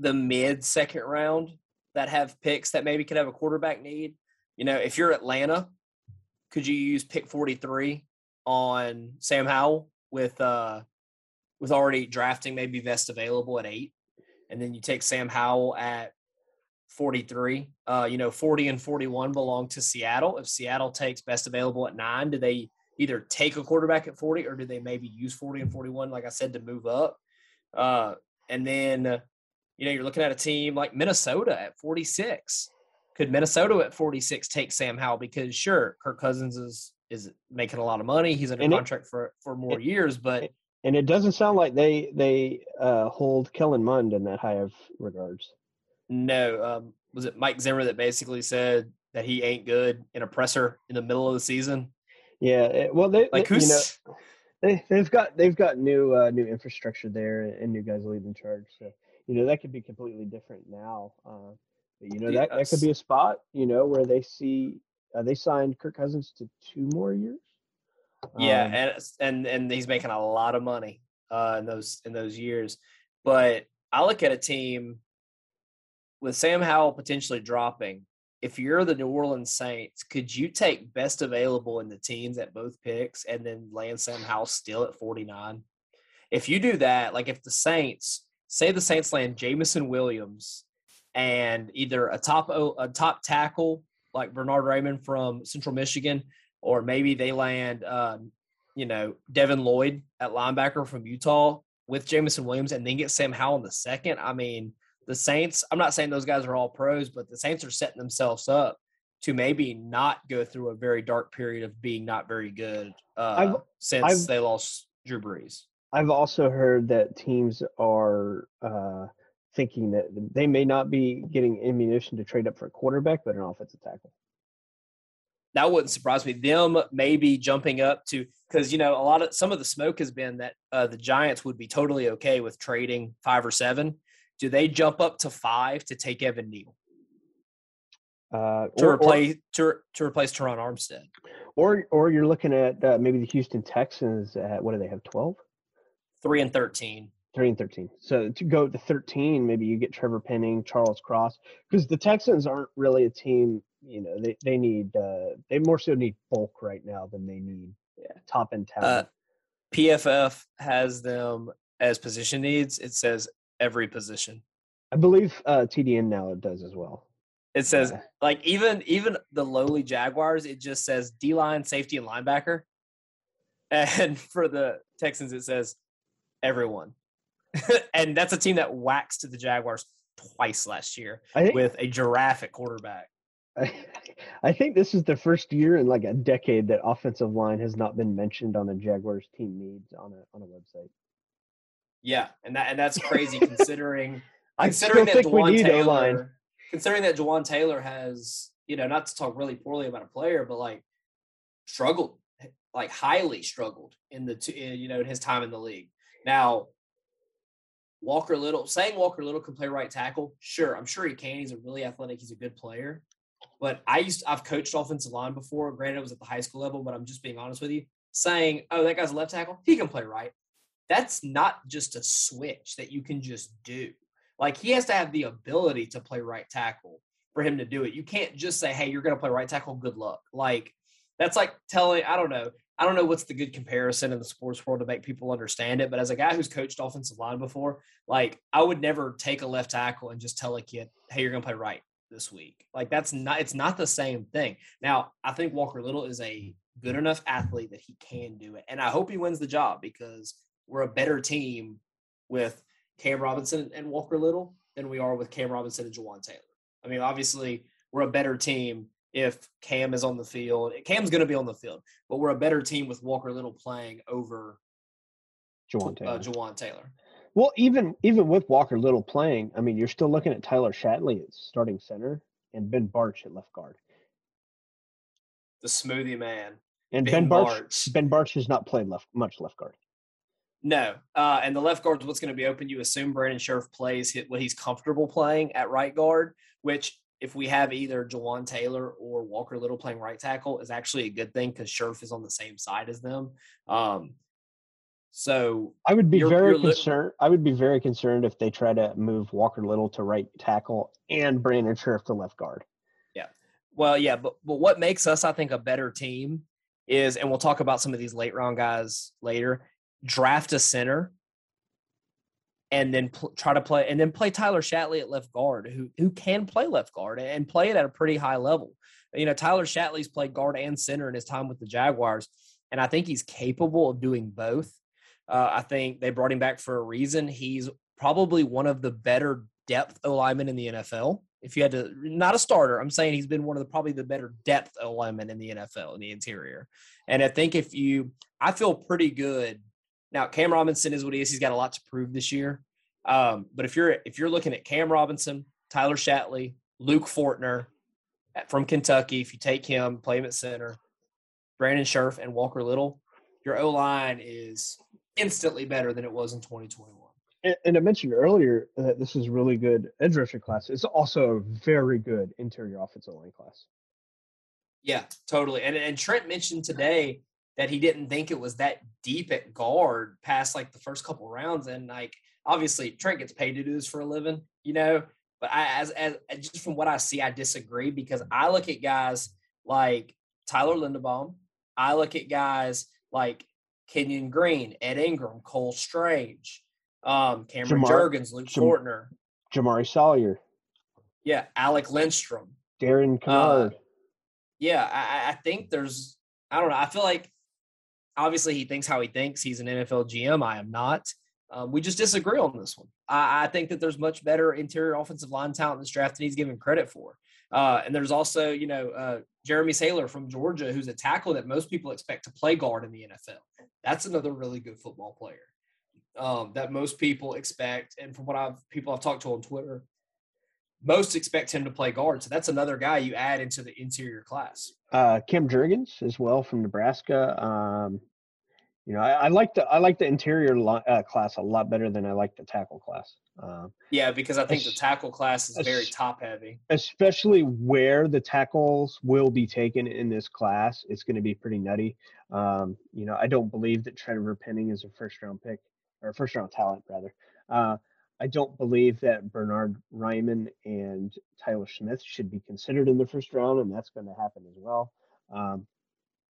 S2: the mid second round that have picks that maybe could have a quarterback need. You know, if you're Atlanta, could you use pick 43 on Sam Howell with uh with already drafting maybe Vest available at eight, and then you take Sam Howell at 43. Uh, you know, 40 and 41 belong to Seattle. If Seattle takes best available at nine, do they either take a quarterback at 40 or do they maybe use 40 and 41, like I said, to move up? Uh, and then, uh, you know, you're looking at a team like Minnesota at 46. Could Minnesota at 46 take Sam Howell? Because sure, Kirk Cousins is is making a lot of money. He's under
S1: And it-
S2: contract for for more years, but
S1: And it doesn't sound like they they uh, hold Kellen Mond in that high of regards.
S2: No, um, was it Mike Zimmer that basically said that he ain't good in a presser in the middle of the season?
S1: Yeah, it- well, they
S2: Like
S1: they- you know
S2: who's
S1: they they've got they've got new uh, new infrastructure there and new guys leading charge. So you know that could be completely different now. Uh, but you know that that could be a spot you know where they see uh, they signed Kirk Cousins to two more years.
S2: Yeah,
S1: Um,
S2: and and and he's making a lot of money uh, in those in those years. But I look at a team with Sam Howell potentially dropping. If you're the New Orleans Saints, could you take best available in the teams at both picks and then land Sam Howell still at 49? If you do that, like if the Saints say the Saints land Jameson Williams and either a top a top tackle like Bernhard Raimann from Central Michigan, or maybe they land, um, you know, Devin Lloyd at linebacker from Utah with Jameson Williams, and then get Sam Howell in the second. I mean, the Saints. I'm not saying those guys are all pros, but the Saints are setting themselves up to maybe not go through a very dark period of being not very good uh, since
S1: I've-
S2: they lost Drew Brees.
S1: I've also heard that teams are uh, thinking that they may not be getting ammunition to trade up for a quarterback, but an offensive tackle.
S2: That wouldn't surprise me. Them maybe jumping up to because you know a lot of some of the smoke has been that uh, the Giants would be totally okay with trading five or seven. Do they jump up to five to take Evan Neal
S1: Uh,
S2: to
S1: or, or,
S2: replace to, to replace Terron Armstead?
S1: or or you're looking at uh, maybe the Houston Texans at what do they have? Twelve.
S2: Three and thirteen.
S1: Three and thirteen. So to go to thirteen, maybe you get Trevor Penning, Charles Cross, because the Texans aren't really a team. You know, they they need uh, they more so need bulk right now than they need
S2: Yeah.
S1: top end
S2: Uh,
S1: talent.
S2: PFF has them as position needs. It says every position.
S1: I believe uh, TDN now does as well.
S2: It says
S1: Yeah.
S2: like even even the lowly Jaguars, it just says D line, safety, and linebacker. And for the Texans, it says everyone. and that's a team that waxed to the Jaguars twice last year
S1: think
S2: with a giraffe at quarterback.
S1: I, I think this is the first year in like a decade that offensive line has not been mentioned on a Jaguars team needs on a on a website.
S2: Yeah, and that and that's crazy considering considering that
S1: think we
S2: Jawaan
S1: need O-line.
S2: Taylor, considering that Jawaan Taylor has, you know, not to talk really poorly about a player, but like struggled, like highly struggled in the, two, in, you know, in his time in the league. Now, Walker Little, saying Walker Little can play right tackle, sure, I'm sure he can. He's a really athletic. He's a good player. But I used, I've coached offensive line before. Granted, it was at the high school level, but I'm just being honest with you. Saying, oh, that guy's a left tackle, he can play right. That's not just a switch that you can just do. Like he has to have the ability to play right tackle for him to do it. You can't just say, "Hey, you're going to play right tackle. Good luck." Like that's like telling. I don't know. I don't know what's the good comparison in the sports world to make people understand it. But as a guy who's coached offensive line before, like I would never take a left tackle and just tell a kid, "Hey, you're going to play right this week." Like that's not. It's not the same thing. Now, I think Walker Little is a good enough athlete that he can do it, and I hope he wins the job because we're a better team with Cam Robinson and Walker Little than we are with Cam Robinson and Jawaan Taylor. I mean, obviously, we're a better team if Cam is on the field. Cam's going to be on the field, but we're a better team with Walker Little playing over
S1: Jawaan Taylor.
S2: uh, Jawaan Taylor.
S1: well, even even with Walker Little playing, I mean, you're still looking at Tyler Shatley at starting center and Ben Bartch at left guard.
S2: The smoothie man.
S1: And
S2: Ben
S1: Ben, Bartch,
S2: Bartch.
S1: Ben Bartch has not played left much left guard.
S2: No, uh, and the left guard's what's going to be open. You assume Brandon Scherff plays hit what he's comfortable playing at right guard, which if we have either Jawaan Taylor or Walker Little playing right tackle is actually a good thing because Scherff is on the same side as them. Um, so
S1: I would be
S2: You're-
S1: very
S2: you're li-
S1: concerned. I would be very concerned if they try to move Walker Little to right tackle and Brandon Scherff to left guard. Yeah.
S2: Well, yeah, but but what makes us, I think, a better team is, and we'll talk about some of these late round guys later. Draft a center, and then pl- try to play, and then play Tyler Shatley at left guard, who who can play left guard and play it at a pretty high level. You know, Tyler Shatley's played guard and center in his time with the Jaguars, and I think he's capable of doing both. Uh, I think they brought him back for a reason. He's probably one of the better depth O linemen in the NFL. If you had to, not a starter, I'm saying he's been one of the probably the better depth O linemen in the NFL in the interior. And I think if you, I feel pretty good. Now Cam Robinson is what he is. He's got a lot to prove this year. Um, but if you're if you're looking at Cam Robinson, Tyler Shatley, Luke Fortner from Kentucky, if you take him, play him at center, Brandon Scherff and Walker Little, your O line is instantly better than it was in 2021.
S1: And, and I mentioned earlier that this is really good edge rusher class. It's also a very good interior offensive line class.
S2: Yeah, totally. And and Trent mentioned today that he didn't think it was that deep at guard past like the first couple rounds. And like obviously Trent gets paid to do this for a living, you know. But I as as just from what I see, I disagree because I look at guys like Tyler Linderbaum. I look at guys like Kenyon Green, Ed Ingram, Cole Strange, um, Cameron
S1: Jamar-
S2: Jurgens, Luke
S1: Jam-
S2: Fortner,
S1: Jamari Sawyer,
S2: yeah, Alec Lindstrom.
S1: Darian Kinnard.
S2: yeah, I, I- I think there's, I don't know. I feel like obviously he thinks how he thinks. He's an NFL GM. I am not. Um, we just disagree on this one. I, I, think that there's much better interior offensive line talent in this draft than he's given credit for. Uh, and there's also, you know, uh, Jamaree Salyer from Georgia, who's a tackle that most people expect to play guard in the NFL. That's another really good football player um, that most people expect. And from what I've people I've talked to on Twitter, most expect him to play guard. So that's another guy you add into the interior class.
S1: Uh, Cam Jurgens as well from Nebraska. Um, you know, I, I, like the I like the interior uh, class a lot better than I like the tackle class.
S2: Uh, yeah, because I think the tackle class is very top heavy.
S1: Especially where the tackles will be taken in this class, it's going to be pretty nutty. Um, you know, I don't believe that Trevor Penning is a first round pick or first round talent rather. Uh, I don't believe that Bernhard Raimann and Tyler Smith should be considered in the first round, and that's going to happen as well. Um,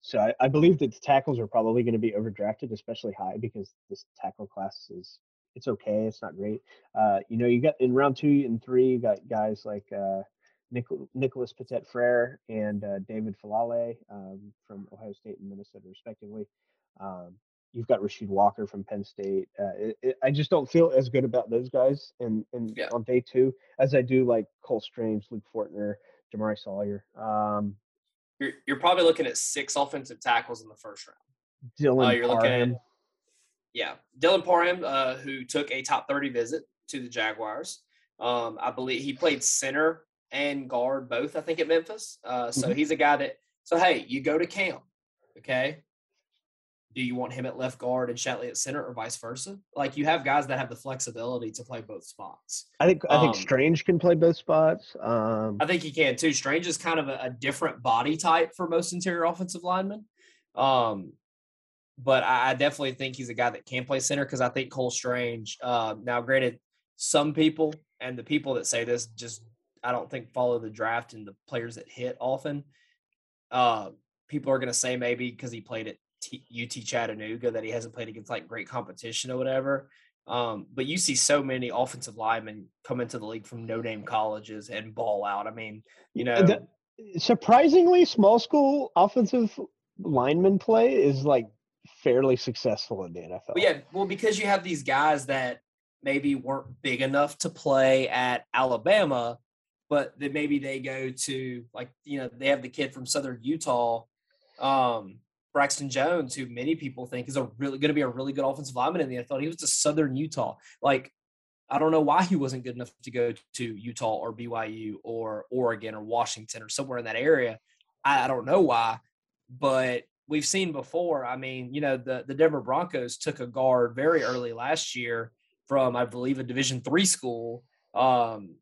S1: so I, I, believe that the tackles are probably going to be overdrafted, especially high, because this tackle class is it's okay, it's not great. Uh, you know, you got in round two and three, you got guys like uh, Nicholas Petit Frere and uh, David Faalele um, from Ohio State and Minnesota, respectively. Um, you've got Rasheed Walker from Penn State. Uh, it, it, I just don't feel as good about those guys in, in yeah. on day two as I do like Cole Strange, Luke Fortner, Jamaree Sawyer. Um,
S2: you're you're probably looking at six offensive tackles in the first round.
S1: Dylan, uh, you're Parham. looking at
S2: yeah, Dylan Parham, uh, who took a top thirty visit to the Jaguars. Um, I believe he played center and guard both. I think at Memphis. Uh, so mm-hmm. he's a guy that. So hey, you go to camp, okay? Do you want him at left guard and Shatley at center or vice versa? Like you have guys that have the flexibility to play both spots.
S1: I think I think um, Strange can play both spots. Um,
S2: I think he can too. Strange is kind of a, a different body type for most interior offensive linemen. Um, but I, I, definitely think he's a guy that can play center because I think Cole Strange. Uh, now, granted, some people and the people that say this just I don't think follow the draft and the players that hit often. Uh, people are going to say maybe because he played at T- UT Chattanooga that he hasn't played against like great competition or whatever. Um, but you see so many offensive linemen come into the league from no name colleges and ball out. I mean, you know, the,
S1: surprisingly, small school offensive lineman play is like fairly successful in the NFL.
S2: Well, yeah, well, because you have these guys that maybe weren't big enough to play at Alabama, but then maybe they go to like you know they have the kid from Southern Utah. Um, Braxton Jones, who many people think is a really going to be a really good offensive lineman in the NFL. He was to Southern Utah. Like, I don't know why he wasn't good enough to go to Utah or BYU or Oregon or Washington or somewhere in that area. I, I don't know why, but we've seen before. I mean, you know, the the Denver Broncos took a guard very early last year from, I believe, a Division three school. Um,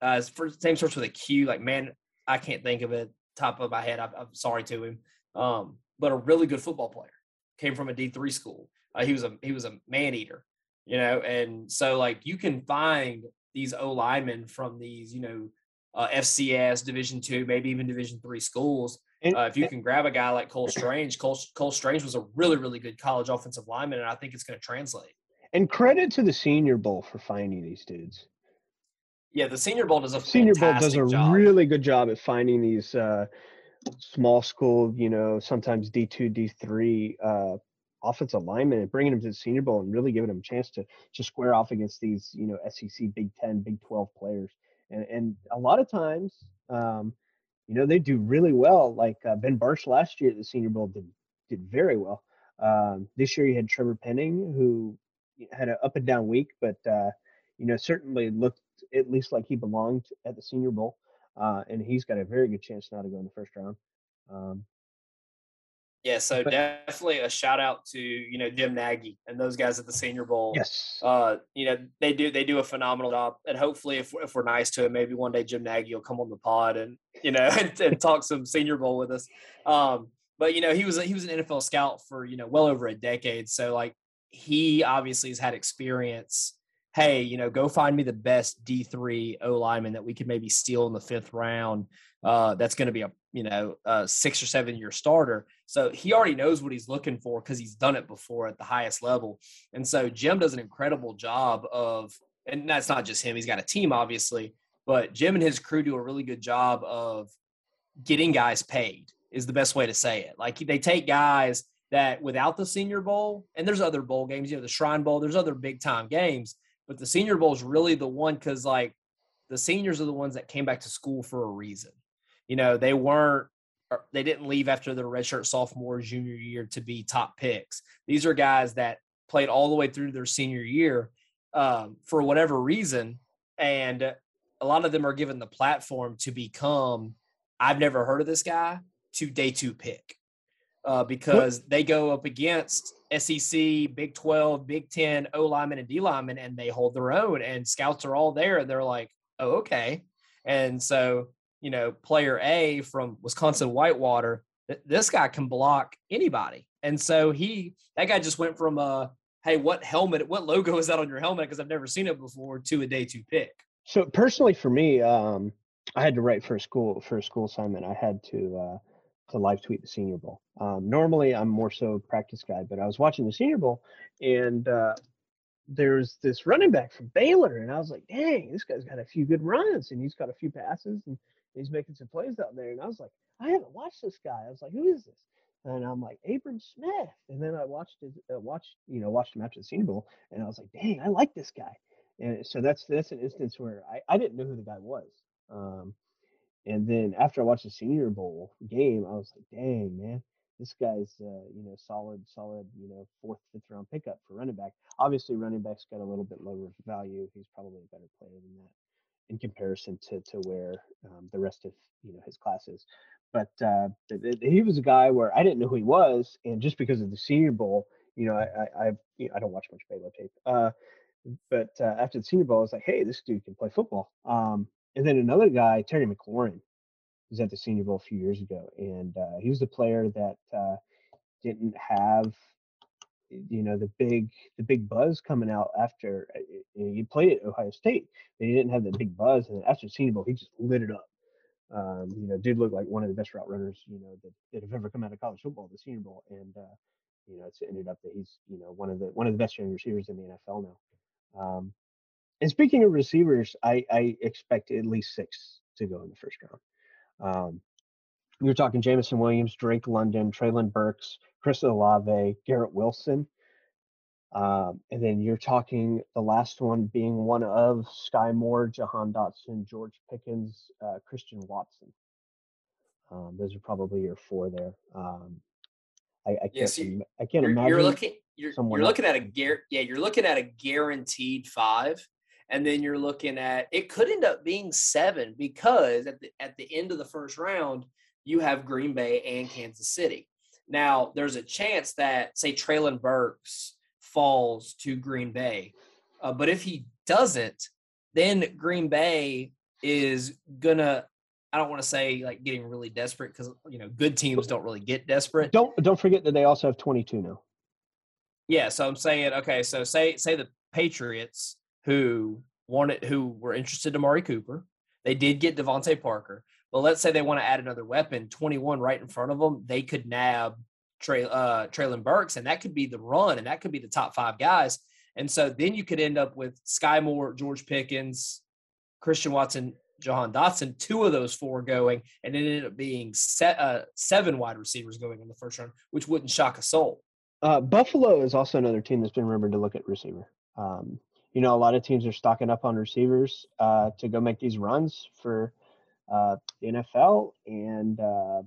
S2: uh, first name starts with a Q. Like, man, I can't think of it top of my head. I, I'm sorry to him. Um, but a really good football player. Came from a D three school. Uh, he was a he was a man eater, you know, and so like you can find these O linemen from these you know uh, FCS Division two, maybe even Division three schools. Uh, if you can grab a guy like Cole Strange, Cole, Cole Strange was a really really good college offensive lineman, and I think it's going to translate.
S1: And credit to the Senior Bowl for finding these dudes.
S2: Yeah, the Senior Bowl does a
S1: Senior Bowl does
S2: a
S1: job. really good job at finding these uh, small school, you know, sometimes D two, D three uh, offensive linemen and bringing them to the Senior Bowl and really giving them a chance to to square off against these, you know, SEC, Big Ten, Big Twelve players. And and a lot of times, um, you know, they do really well. Like uh, Ben Bartch last year at the Senior Bowl did did very well. Um, this year you had Trevor Penning who had an up and down week, but uh, you know certainly looked at least like he belonged at the Senior Bowl uh, and he's got a very good chance now to go in the first round. Um,
S2: yeah, so but, definitely a shout out to you know Jim Nagy and those guys at the Senior Bowl.
S1: Yes,
S2: uh, you know they do they do a phenomenal job, and hopefully if if we're nice to him, maybe one day Jim Nagy will come on the pod and you know and, and talk some Senior Bowl with us. Um, but you know he was he was an NFL scout for you know well over a decade, so like he obviously has had experience hey, you know, go find me the best D3 O lineman that we could maybe steal in the fifth round. Uh, that's going to be a, you know, a six or seven year starter. So he already knows what he's looking for because he's done it before at the highest level. And so Jim does an incredible job of, and that's not just him, he's got a team, obviously, but Jim and his crew do a really good job of getting guys paid, is the best way to say it. Like they take guys that without the Senior Bowl, and there's other bowl games, you know, the Shrine Bowl, there's other big time games, but the Senior Bowl is really the one because like the seniors are the ones that came back to school for a reason. You know, they weren't they didn't leave after their redshirt sophomore junior year to be top picks. These are guys that played all the way through their senior year um, for whatever reason, and a lot of them are given the platform to become. I've never heard of this guy to day two pick uh, because they go up against SEC, Big Twelve, Big Ten, O lineman and D lineman, and they hold their own. And scouts are all there, they're like, "Oh, okay." And so you know, player A from Wisconsin Whitewater, th- this guy can block anybody. And so he, that guy just went from, uh, hey, what helmet, what logo is that on your helmet? Because I've never seen it before, to a day two pick.
S1: So personally, for me, um, I had to write for a school for a school assignment. I had to uh, to live tweet the Senior Bowl. Um, normally, I'm more so practice guy, but I was watching the Senior Bowl, and uh, there's this running back from Baylor, and I was like, dang, this guy's got a few good runs, and he's got a few passes, and he's making some plays out there. And I was like, I haven't watched this guy. I was like, who is this? And I'm like, Abram Smith. And then I watched his, uh, watched, you know, watched him after the Senior Bowl, and I was like, dang, I like this guy. And so that's that's an instance where I, I didn't know who the guy was. Um, and then after I watched the Senior Bowl game, I was like, dang, man, this guy's uh, you know solid, solid, you know, fourth, fifth round pickup for running back. Obviously, running back's got a little bit lower value. He's probably a better player than that in comparison to to where um, the rest of you know his classes. But uh, he was a guy where I didn't know who he was, and just because of the Senior Bowl, you know, I I, I've, you know, I don't watch much Baylor tape. Uh, but uh, after the Senior Bowl, I was like, hey, this dude can play football. Um, and then another guy, Terry McLaurin, was at the Senior Bowl a few years ago, and uh, he was the player that uh, didn't have you know the big the big buzz coming out after uh, you, know, played at Ohio State, and he didn't have the big buzz, and after Senior Bowl, he just lit it up. Um, you know, dude looked like one of the best route runners you know that, that have ever come out of college football, the Senior Bowl, and uh, you know it's ended up that he's you know one of the one of the best young receivers in the NFL now. Um, and speaking of receivers, I, I expect at least six to go in the first round. Um, you're talking Jameson Williams, Drake London, Treylon Burks, Chris Olave, Garrett Wilson. Um, and then you're talking the last one being one of Skyy Moore, Jahan Dotson, George Pickens, uh, Christian Watson. Um, those are probably your four there. Um, I, I, can't. You, I can't
S2: you're,
S1: imagine.
S2: You're looking. You're, you're looking at a gar- Yeah, you're looking at a guaranteed five, and then you're looking at it could end up being seven because at the at the end of the first round you have Green Bay and Kansas City. Now, there's a chance that, say, Treylon Burks falls to Green Bay. Uh, but if he doesn't, then Green Bay is going to, I don't want to say like getting really desperate because, you know, good teams don't really get desperate.
S1: Don't, don't forget that they also have 22 now.
S2: Yeah. So I'm saying, okay, so say, say the Patriots who wanted, who were interested in Amari Cooper, they did get DeVante Parker. But let's say they want to add another weapon, 21 right in front of them, they could nab Trey, uh, Treylon Burks, and that could be the run, and that could be the top five guys. And so then you could end up with Skyy Moore, George Pickens, Christian Watson, Jahan Dotson, two of those four going, and it ended up being set, uh, seven wide receivers going in the first round, which wouldn't shock a soul.
S1: Uh, Buffalo is also another team that's been rumored to look at receiver. Um, you know, a lot of teams are stocking up on receivers uh, to go make these runs for uh, the NFL, and uh,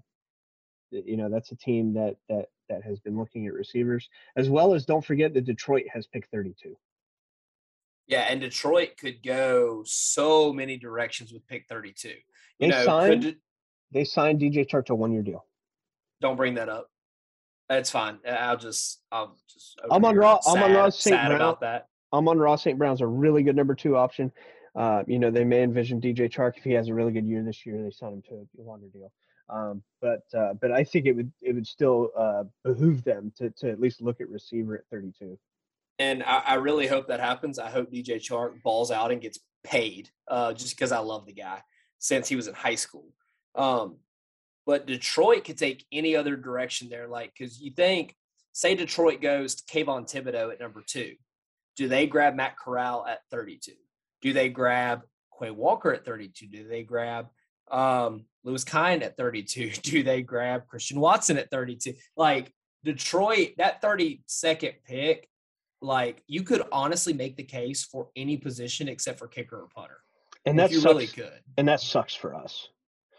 S1: you know that's a team that that that has been looking at receivers as well as don't forget that Detroit has picked 32.
S2: Yeah, and Detroit could go so many directions with pick 32. You
S1: they know, signed, could, they signed DJ Chark to a one year deal.
S2: Don't bring that up. That's fine. I'll just I'll just
S1: Amon-Ra I'm on Ross St. Brown about that. Amon-Ra St. Brown's a really good number two option. Uh, you know, they may envision DJ Chark if he has a really good year this year, they sign him to a longer deal. Um, but uh, but I think it would it would still uh, behoove them to to at least look at receiver at 32.
S2: And I, I really hope that happens. I hope DJ Chark balls out and gets paid, uh, just because I love the guy since he was in high school. Um, but Detroit could take any other direction there, like because you think, say Detroit goes to Kayvon Thibodeaux at number two, do they grab Matt Corral at 32? Do they grab Quay Walker at 32? Do they grab um, Lewis Cine at 32? Do they grab Christian Watson at 32? Like Detroit, that 32nd pick, like you could honestly make the case for any position except for kicker or punter.
S1: And that's
S2: really good.
S1: And that sucks for us.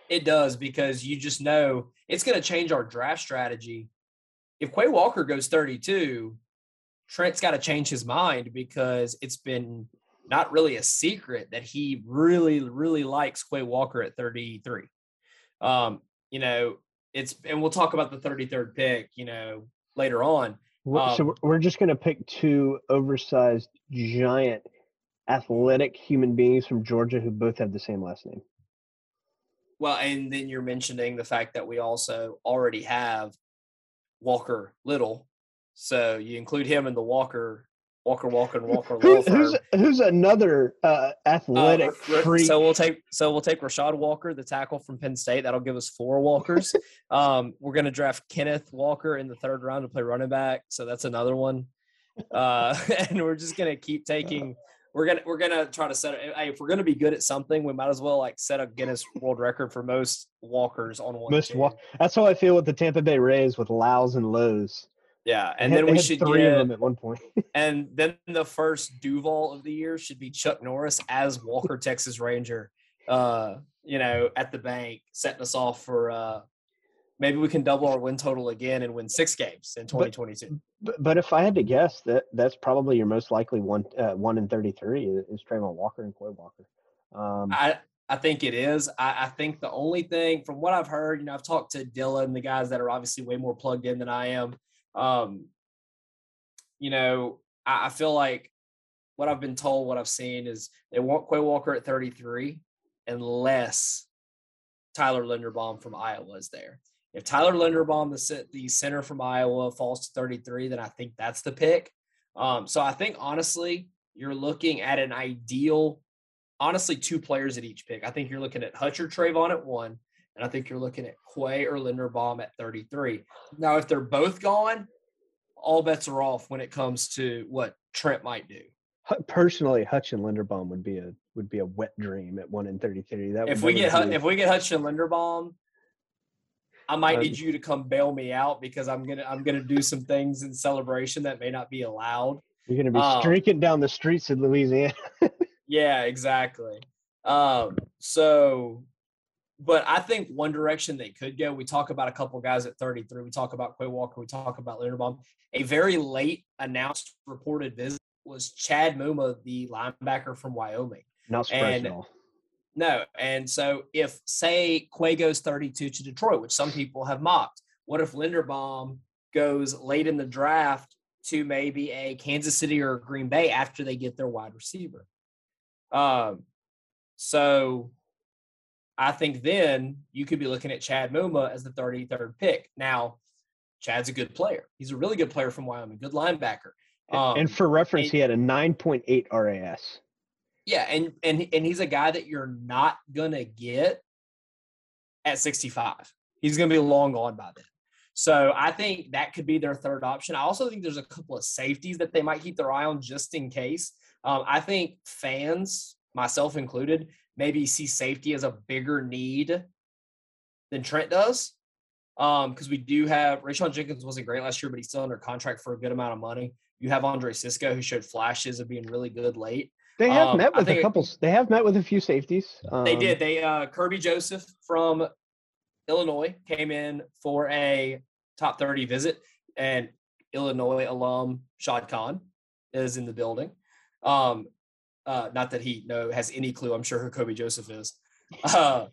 S2: It does because you just know it's going to change our draft strategy. If Quay Walker goes 32, Trent's got to change his mind because it's been not really a secret that he really, really likes Quay Walker at 33. Um, you know, it's and we'll talk about the 33rd pick, you know, later on.
S1: Um, so we're just going to pick two oversized, giant, athletic human beings from Georgia who both have the same last name.
S2: Well, and then you're mentioning the fact that we also already have Walker Little, so you include him in the Walker Walker Walker Walker
S1: Who, who's who's another uh, athletic uh, freak?
S2: So we'll take so we'll take Rashad Walker, the tackle from Penn State. That'll give us four Walkers. um, we're gonna draft Kenneth Walker in the third round to play running back. So that's another one. Uh, and we're just gonna keep taking. We're gonna we're gonna try to set. Hey, if we're gonna be good at something, we might as well like set a Guinness World Record for most walkers on one.
S1: Most walk. That's how I feel with the Tampa Bay Rays with Lowes and Lowes.
S2: Yeah, and then we should
S1: three
S2: get,
S1: of them at one point.
S2: and then the first Duval of the year should be Chuck Norris as Walker Texas Ranger. Uh, you know, at the bank, setting us off for uh, maybe we can double our win total again and win six games in 2022.
S1: But, but if I had to guess, that that's probably your most likely one uh, one in 33 is, Travon Walker and Quay Walker.
S2: Um, I I think it is. I, I, think the only thing from what I've heard, you know, I've talked to Dylan, the guys that are obviously way more plugged in than I am. Um, you know, I, I, feel like what I've been told, what I've seen is they want Quay Walker at 33 unless Tyler Linderbaum from Iowa is there. If Tyler Linderbaum, the, the center from Iowa, falls to 33, then I think that's the pick. Um, so I think honestly, you're looking at an ideal, honestly, two players at each pick. I think you're looking at Hutch or Travon at one, and I think you're looking at Quay or Linderbaum at 33. Now, if they're both gone, all bets are off when it comes to what Trent might do.
S1: Personally, Hutch and Linderbaum would be a would be a wet dream at one in 33. That
S2: if we get a, if we get Hutch and Linderbaum, I might um, need you to come bail me out because I'm gonna I'm gonna do some things in celebration that may not be allowed.
S1: You're gonna be um, streaking down the streets of Louisiana.
S2: yeah, exactly. Um, so but I think one direction they could go. We talk about a couple guys at 33. We talk about Quay Walker. We talk about Linderbaum. A very late announced reported visit was Chad Muma, the linebacker from Wyoming.
S1: Not all.
S2: No, and so if say Quay goes 32 to Detroit, which some people have mocked, what if Linderbaum goes late in the draft to maybe a Kansas City or Green Bay after they get their wide receiver? Um, so I think then you could be looking at Chad Muma as the 33rd pick. Now, Chad's a good player. He's a really good player from Wyoming, good linebacker.
S1: Um, and for reference, and, he had a 9.8 RAS.
S2: Yeah, and and and he's a guy that you're not gonna get at 65. He's gonna be long gone by then. So I think that could be their third option. I also think there's a couple of safeties that they might keep their eye on just in case. Um, I think fans, myself included, maybe see safety as a bigger need than Trent does. Um, because we do have Rayshawn Jenkins wasn't great last year, but he's still under contract for a good amount of money. You have Andre Cisco, who showed flashes of being really good late.
S1: They have um, met with a couple. They have met with a few safeties.
S2: Um, they did. They uh, Kerby Joseph from Illinois came in for a top thirty visit, and Illinois alum Shad Khan is in the building. Um, uh, not that he know has any clue. I'm sure who Kerby Joseph is. Uh,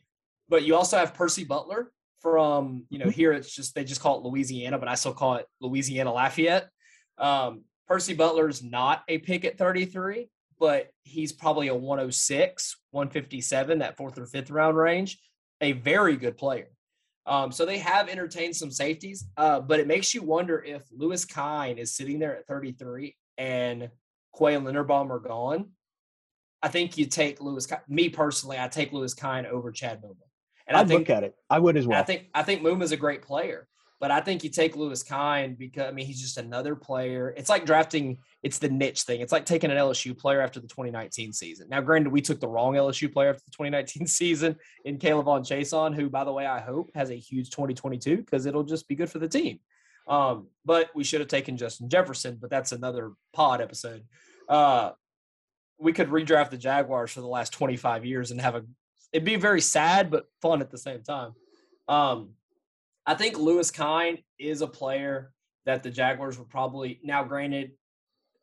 S2: but you also have Percy Butler from you know mm-hmm. here. It's just they just call it Louisiana, but I still call it Louisiana Lafayette. Um, Percy Butler's not a pick at 33, but he's probably a 106, 157, that fourth or fifth round range. A very good player. Um, so they have entertained some safeties, uh, but it makes you wonder if Lewis Cine is sitting there at 33 and Quay and Linderbaum are gone. I think you take Lewis. Me personally, I take Lewis Cine over Chad Muma.
S1: And I'd I think, look at it. I would as well.
S2: I think I think Muma's a great player, but I think you take Lewis Cine because I mean he's just another player. It's like drafting. It's the niche thing. It's like taking an LSU player after the 2019 season. Now, granted, we took the wrong LSU player after the 2019 season in Caleb K'Lavon Chaisson, who, by the way, I hope has a huge 2022 because it'll just be good for the team. Um, but we should have taken Justin Jefferson, but that's another pod episode. Uh, we could redraft the Jaguars for the last 25 years and have a it'd be very sad but fun at the same time. Um, I think Lewis Cine is a player that the Jaguars were probably now granted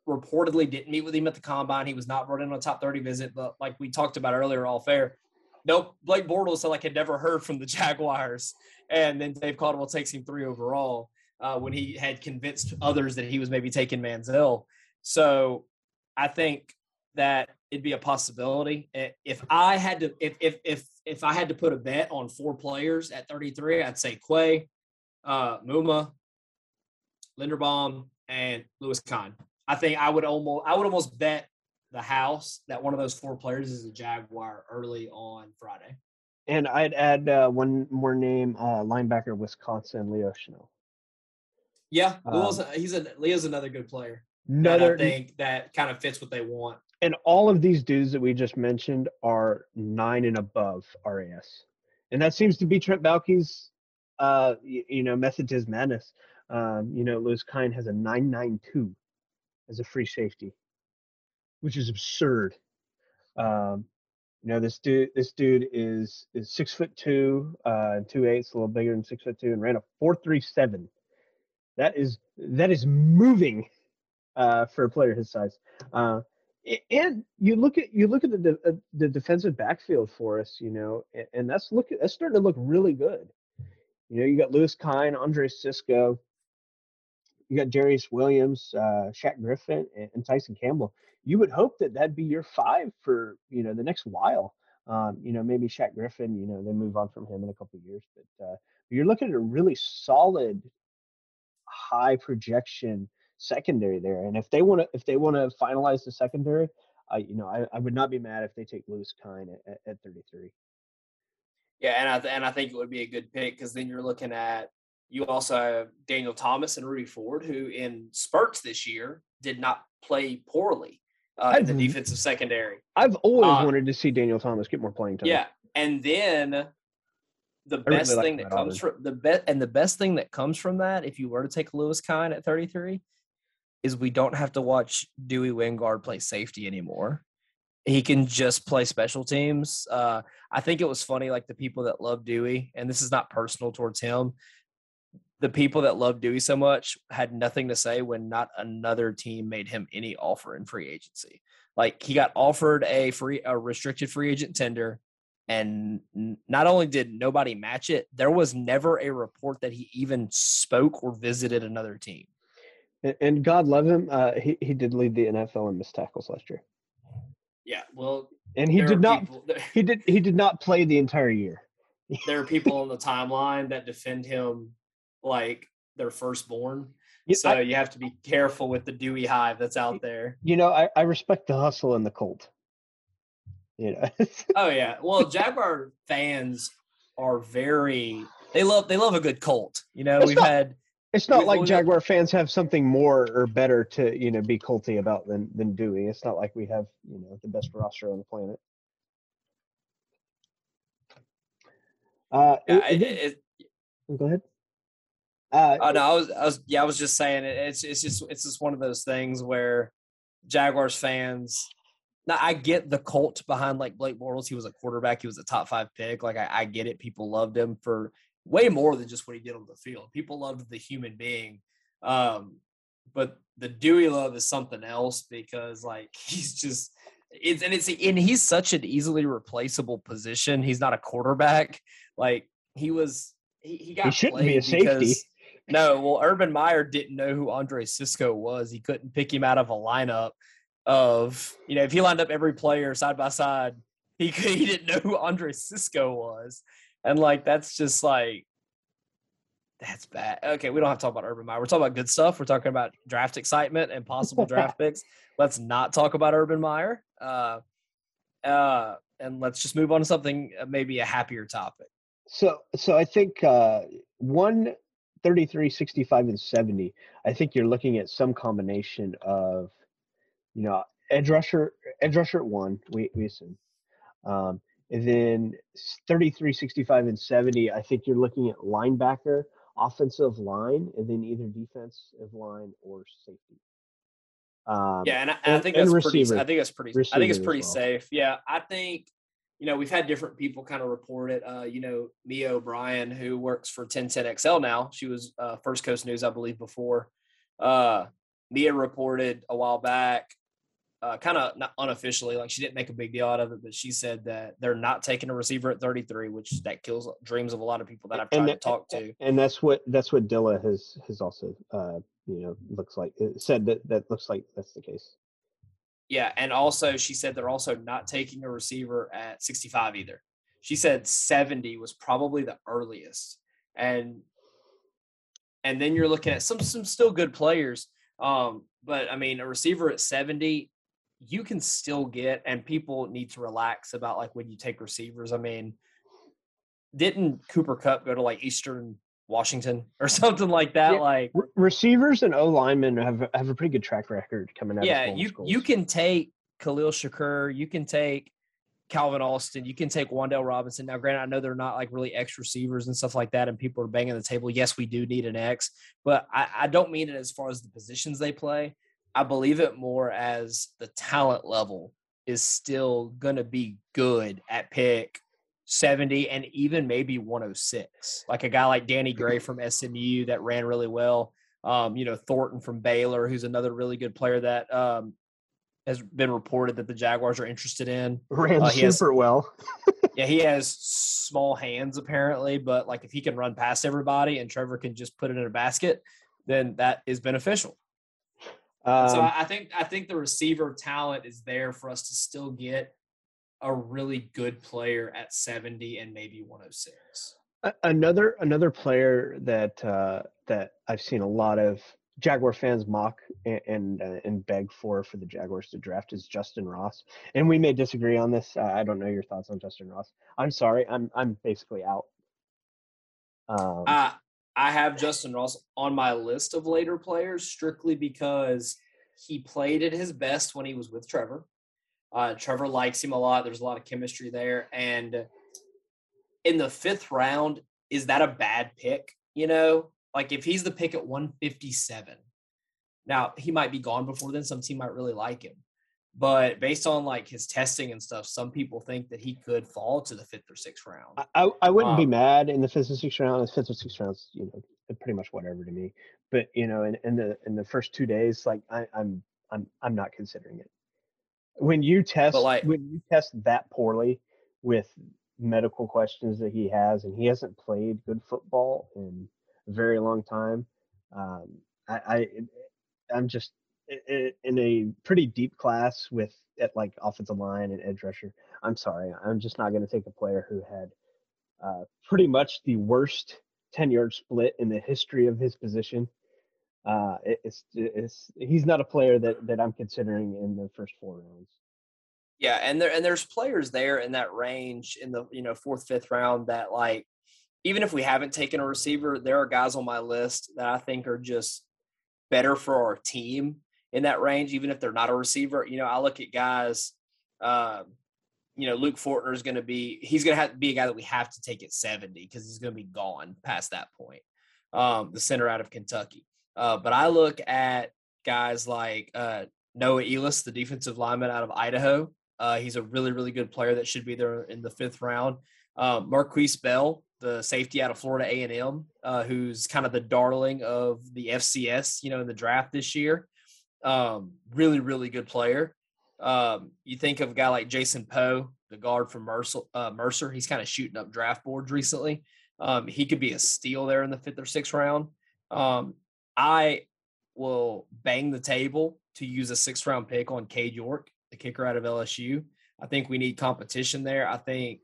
S2: reportedly didn't meet with him at the combine. He was not in on a top 30 visit, but like we talked about earlier, all fair. Nope, Blake Bortles said like had never heard from the Jaguars, and then Dave Caldwell takes him three overall uh, when he had convinced others that he was maybe taking Manziel. So I think that it'd be a possibility. If I had to, if if if if I had to put a bet on four players at 33, I'd say Quay, uh, Muma, Linderbaum, and Lewis Cine. I think I would almost I would almost bet the house that one of those four players is a Jaguar early on Friday.
S1: And I'd add uh, one more name, uh, linebacker Wisconsin, Leo Chenal.
S2: Yeah, um, he's a Leo's another good player.
S1: Another
S2: I think that kind of fits what they want.
S1: And all of these dudes that we just mentioned are nine and above RAS, and that seems to be Trent Baalke's, uh, you, you know, method to his madness. Um, you know, Lewis Cine has a nine nine two as a free safety, which is absurd. Um, you know, this dude, this dude is is six foot two, uh, two eighths, a little bigger than six foot two, and ran a four three seven. That is that is moving uh, for a player his size. Uh, and you look at you look at the uh, the defensive backfield for us, you know, and, and that's look that's starting to look really good. You know, you got Lewis Cine, Andre Cisco, you got Darious Williams, uh, Shaq Griffin, and, and, Tyson Campbell. You would hope that that'd be your five for you know the next while. Um, you know, maybe Shaq Griffin, you know, they move on from him in a couple years, but uh, you're looking at a really solid, high projection secondary there. And if they want to, if they want to finalize the secondary, I, you know, I, I would not be mad if they take Lewis Cine at, at, 33.
S2: Yeah, and I th- and I think it would be a good pick because then you're looking at you also have Daniel Thomas and Rudy Ford, who in spurts this year did not play poorly uh, in the defensive secondary.
S1: I've always uh, wanted to see Daniel Thomas get more playing time.
S2: Yeah, and then the best really thing like that comes from the best and the best thing that comes from that, if you were to take Lewis Cine at 33, is we don't have to watch Dewey Wingard play safety anymore. He can just play special teams. Uh, I think it was funny, like the people that love Dewey, and this is not personal towards him. The people that love Dewey so much had nothing to say when not another team made him any offer in free agency. Like he got offered a free, a restricted free agent tender, and not only did nobody match it, there was never a report that he even spoke or visited another team.
S1: And God love him, uh, he he did lead the NFL in missed tackles last year.
S2: Yeah, well,
S1: and he did not. People, he did. He did not play the entire year.
S2: there are people on the timeline that defend him like their firstborn. Yeah, so I, you have to be careful with the Dewey hive that's out there.
S1: You know, I, I respect the hustle and the cult. You know.
S2: oh yeah. Well, Jaguar fans are very they love they love a good cult. You know, we've not, had
S1: it's not like Jaguar fans have something more or better to you know be culty about than than Dewey. It's not like we have you know the best roster on the planet. Uh, yeah, it, it, it, go ahead.
S2: Uh, oh no, I was, I was, yeah, I was just saying it, it's, it's just, it's just one of those things where Jaguars fans. Now I get the cult behind like Blake Bortles. He was a quarterback. He was a top five pick. Like I, I get it. People loved him for way more than just what he did on the field. People loved the human being. Um, but the Dewey love is something else because like he's just it's and it's and he's such an easily replaceable position. He's not a quarterback. Like he was he, he got
S1: he shouldn't be a safety. Because,
S2: no, well, Urban Meyer didn't know who Andre Cisco was. He couldn't pick him out of a lineup of you know if he lined up every player side by side, he he didn't know who Andre Cisco was. And like that's just like that's bad. Okay, we don't have to talk about Urban Meyer. We're talking about good stuff. We're talking about draft excitement and possible draft picks. Let's not talk about Urban Meyer. Uh, uh, and let's just move on to something uh, maybe a happier topic.
S1: So, so I think uh, one 33, 65, and 70. I think you're looking at some combination of, you know, edge rusher, edge rusher at one. We we assume. Um, and then 33, 65, and 70, I think you're looking at linebacker, offensive line and then either defensive line or safety.
S2: Um, yeah, and I, and I think that's pretty. I think that's pretty. I think it's pretty well. safe. Yeah, I think you know we've had different people kind of report it. Uh, you know, Mia O'Brien, who works for 1010XL now, she was uh, First Coast News, I believe, before. Uh, Mia reported a while back uh, kind of not unofficially, like she didn't make a big deal out of it, but she said that they're not taking a receiver at 33, which that kills dreams of a lot of people that I've tried that, to talk to.
S1: And that's what that's what Dilla has has also uh, you know looks like uh, said that that looks like that's the case.
S2: Yeah, and also she said they're also not taking a receiver at 65 either. She said 70 was probably the earliest, and and then you're looking at some some still good players. Um, but I mean, a receiver at 70, you can still get, and people need to relax about like when you take receivers. I mean, didn't Cooper Kupp go to like Eastern Washington or something like that? Yeah. Like
S1: Re- receivers and O linemen have have a pretty good track record coming out.
S2: Yeah, you schools. you can take Khalil Shakir, you can take Calvin Austin, you can take Wan'Dale Robinson. Now, granted, I know they're not like really X receivers and stuff like that, and people are banging the table. Yes, we do need an X, but I, I don't mean it as far as the positions they play. I believe it more as the talent level is still going to be good at pick 70 and even maybe 106. Like a guy like Danny Gray from SMU that ran really well. Um, you know, Thornton from Baylor, who's another really good player that um, has been reported that the Jaguars are interested in.
S1: Ran uh, super has, well.
S2: yeah, he has small hands apparently, but like if he can run past everybody and Trevor can just put it in a basket, then that is beneficial. Um, so I think I think the receiver talent is there for us to still get a really good player at 70 and maybe 106.
S1: Another another player that uh, that I've seen a lot of Jaguar fans mock and and, uh, and, beg for for the Jaguars to draft is Justin Ross, and we may disagree on this. Uh, I don't know your thoughts on Justin Ross. I'm sorry, I'm I'm basically out.
S2: Um, uh, I have Justin Ross on my list of later players strictly because he played at his best when he was with Trevor. Uh, Trevor likes him a lot. There's a lot of chemistry there. And in the fifth round, is that a bad pick? You know, like if he's the pick at 157, now he might be gone before then. Some team might really like him. But based on like his testing and stuff, some people think that he could fall to the fifth or sixth round.
S1: I, I wouldn't um, be mad in the fifth or sixth round. The fifth or sixth rounds, you know, pretty much whatever to me. But you know, in, in the in the first two days, like I, I'm I'm I'm not considering it. When you test like, when you test that poorly with medical questions that he has, and he hasn't played good football in a very long time, um, I, I I'm just in a pretty deep class with at like offensive line and edge rusher. I'm sorry, I'm just not going to take a player who had uh, pretty much the worst 10 yard split in the history of his position. Uh, it, it's, it's, he's not a player that, that I'm considering in the first four rounds.
S2: Yeah. And there, and there's players there in that range in the, you know, fourth, fifth round that like, even if we haven't taken a receiver, there are guys on my list that I think are just better for our team in that range, even if they're not a receiver. You know, I look at guys, um, you know, Luke Fortner is going to be, he's going to have to be a guy that we have to take at 70 because he's going to be gone past that point. Um, the center out of Kentucky. Uh, but I look at guys like uh, Noah Elliss, the defensive lineman out of Idaho. Uh, he's a really, really good player that should be there in the fifth round. Um, Markquese Bell, the safety out of Florida A&M, uh, who's kind of the darling of the FCS, you know, in the draft this year. Um, really, really good player. Um, you think of a guy like Jason Poe, the guard from Mercer. Uh, Mercer. He's kind of shooting up draft boards recently. Um, he could be a steal there in the fifth or sixth round. Um, I will bang the table to use a sixth round pick on Cade York, the kicker out of LSU. I think we need competition there. I think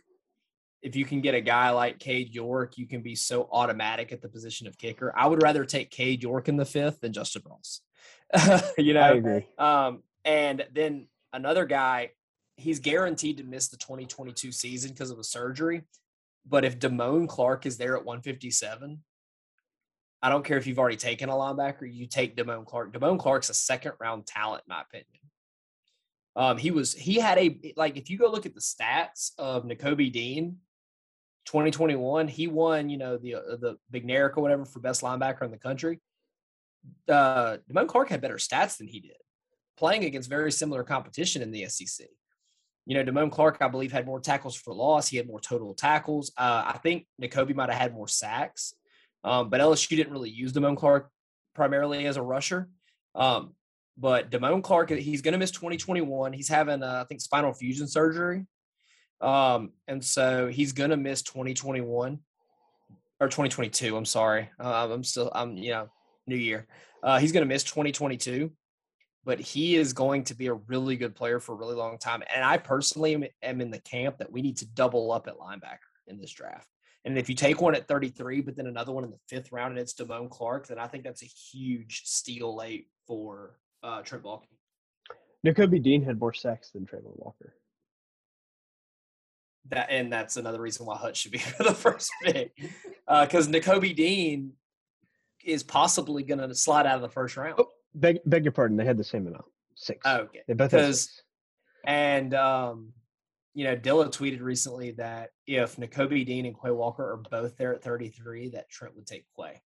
S2: if you can get a guy like Cade York, you can be so automatic at the position of kicker. I would rather take Cade York in the fifth than Justin Ross. you know, I
S1: agree.
S2: Um, and then another guy, he's guaranteed to miss the 2022 season because of a surgery. But if Damone Clark is there at 157, I don't care if you've already taken a linebacker, you take Damone Clark. Damone Clark's a second round talent, in my opinion. Um, he was he had a like if you go look at the stats of Nakobe Dean, 2021, he won, you know, the uh, the Big Neric or whatever for best linebacker in the country. Uh, Clark had better stats than he did, playing against very similar competition in the SEC. You know, Damone Clark, I believe, had more tackles for loss. He had more total tackles. Uh, I think Nakobe might have had more sacks, um, but LSU didn't really use Damone Clark primarily as a rusher. Um, but Damone Clark, he's going to miss 2021. He's having, uh, I think, spinal fusion surgery. Um, and so he's going to miss 2021 or 2022. I'm sorry. Uh, I'm still, I'm, you know, new year. Uh, he's going to miss 2022, but he is going to be a really good player for a really long time. And I personally am, am in the camp that we need to double up at linebacker in this draft. And if you take one at 33, but then another one in the fifth round and it's Damone Clark, then I think that's a huge steal late for uh, Trent Baalke.
S1: Dean had more sacks than Travon Walker.
S2: That and that's another reason why Hutch should be for the first pick, because uh, Dean is possibly going to slide out of the first round. Oh,
S1: beg, beg your pardon, they had the same amount, six.
S2: Oh, okay, they both because and um, you know, Dilla tweeted recently that if Nakobe Dean and Quay Walker are both there at 33, that Trent would take Quay.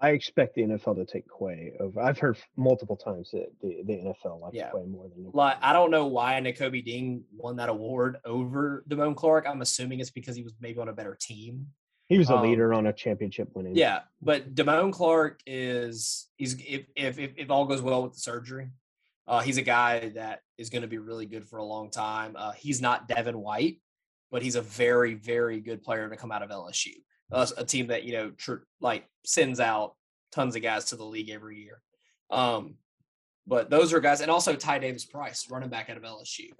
S1: I expect the NFL to take Quay over. I've heard multiple times that the, the NFL likes yeah. Quay more than.
S2: Like I don't know why Nakobe Dean won that award over Damone Clark. I'm assuming it's because he was maybe on a better team.
S1: He was a um, leader on a championship winning.
S2: Yeah, but Damone Clark is he's if if if, all goes well with the surgery, uh, he's a guy that is going to be really good for a long time. Uh, he's not Devin White, but he's a very very good player to come out of LSU a, a team that you know tr- like sends out tons of guys to the league every year. Um, but those are guys, and also Ty Davis Price, running back out of LSU,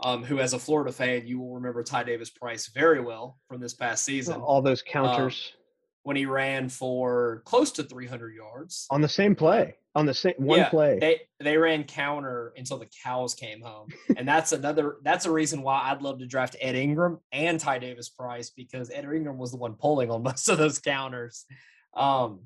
S2: um, who, as a Florida fan, you will remember Ty Davis Price very well from this past season.
S1: All those counters. Um,
S2: when he ran for close to 300 yards
S1: on the same play on the same one yeah, play.
S2: They they ran counter until the cows came home, and that's another that's a reason why I'd love to draft Ed Ingram and Ty Davis Price because Ed Ingram was the one pulling on most of those counters. Um,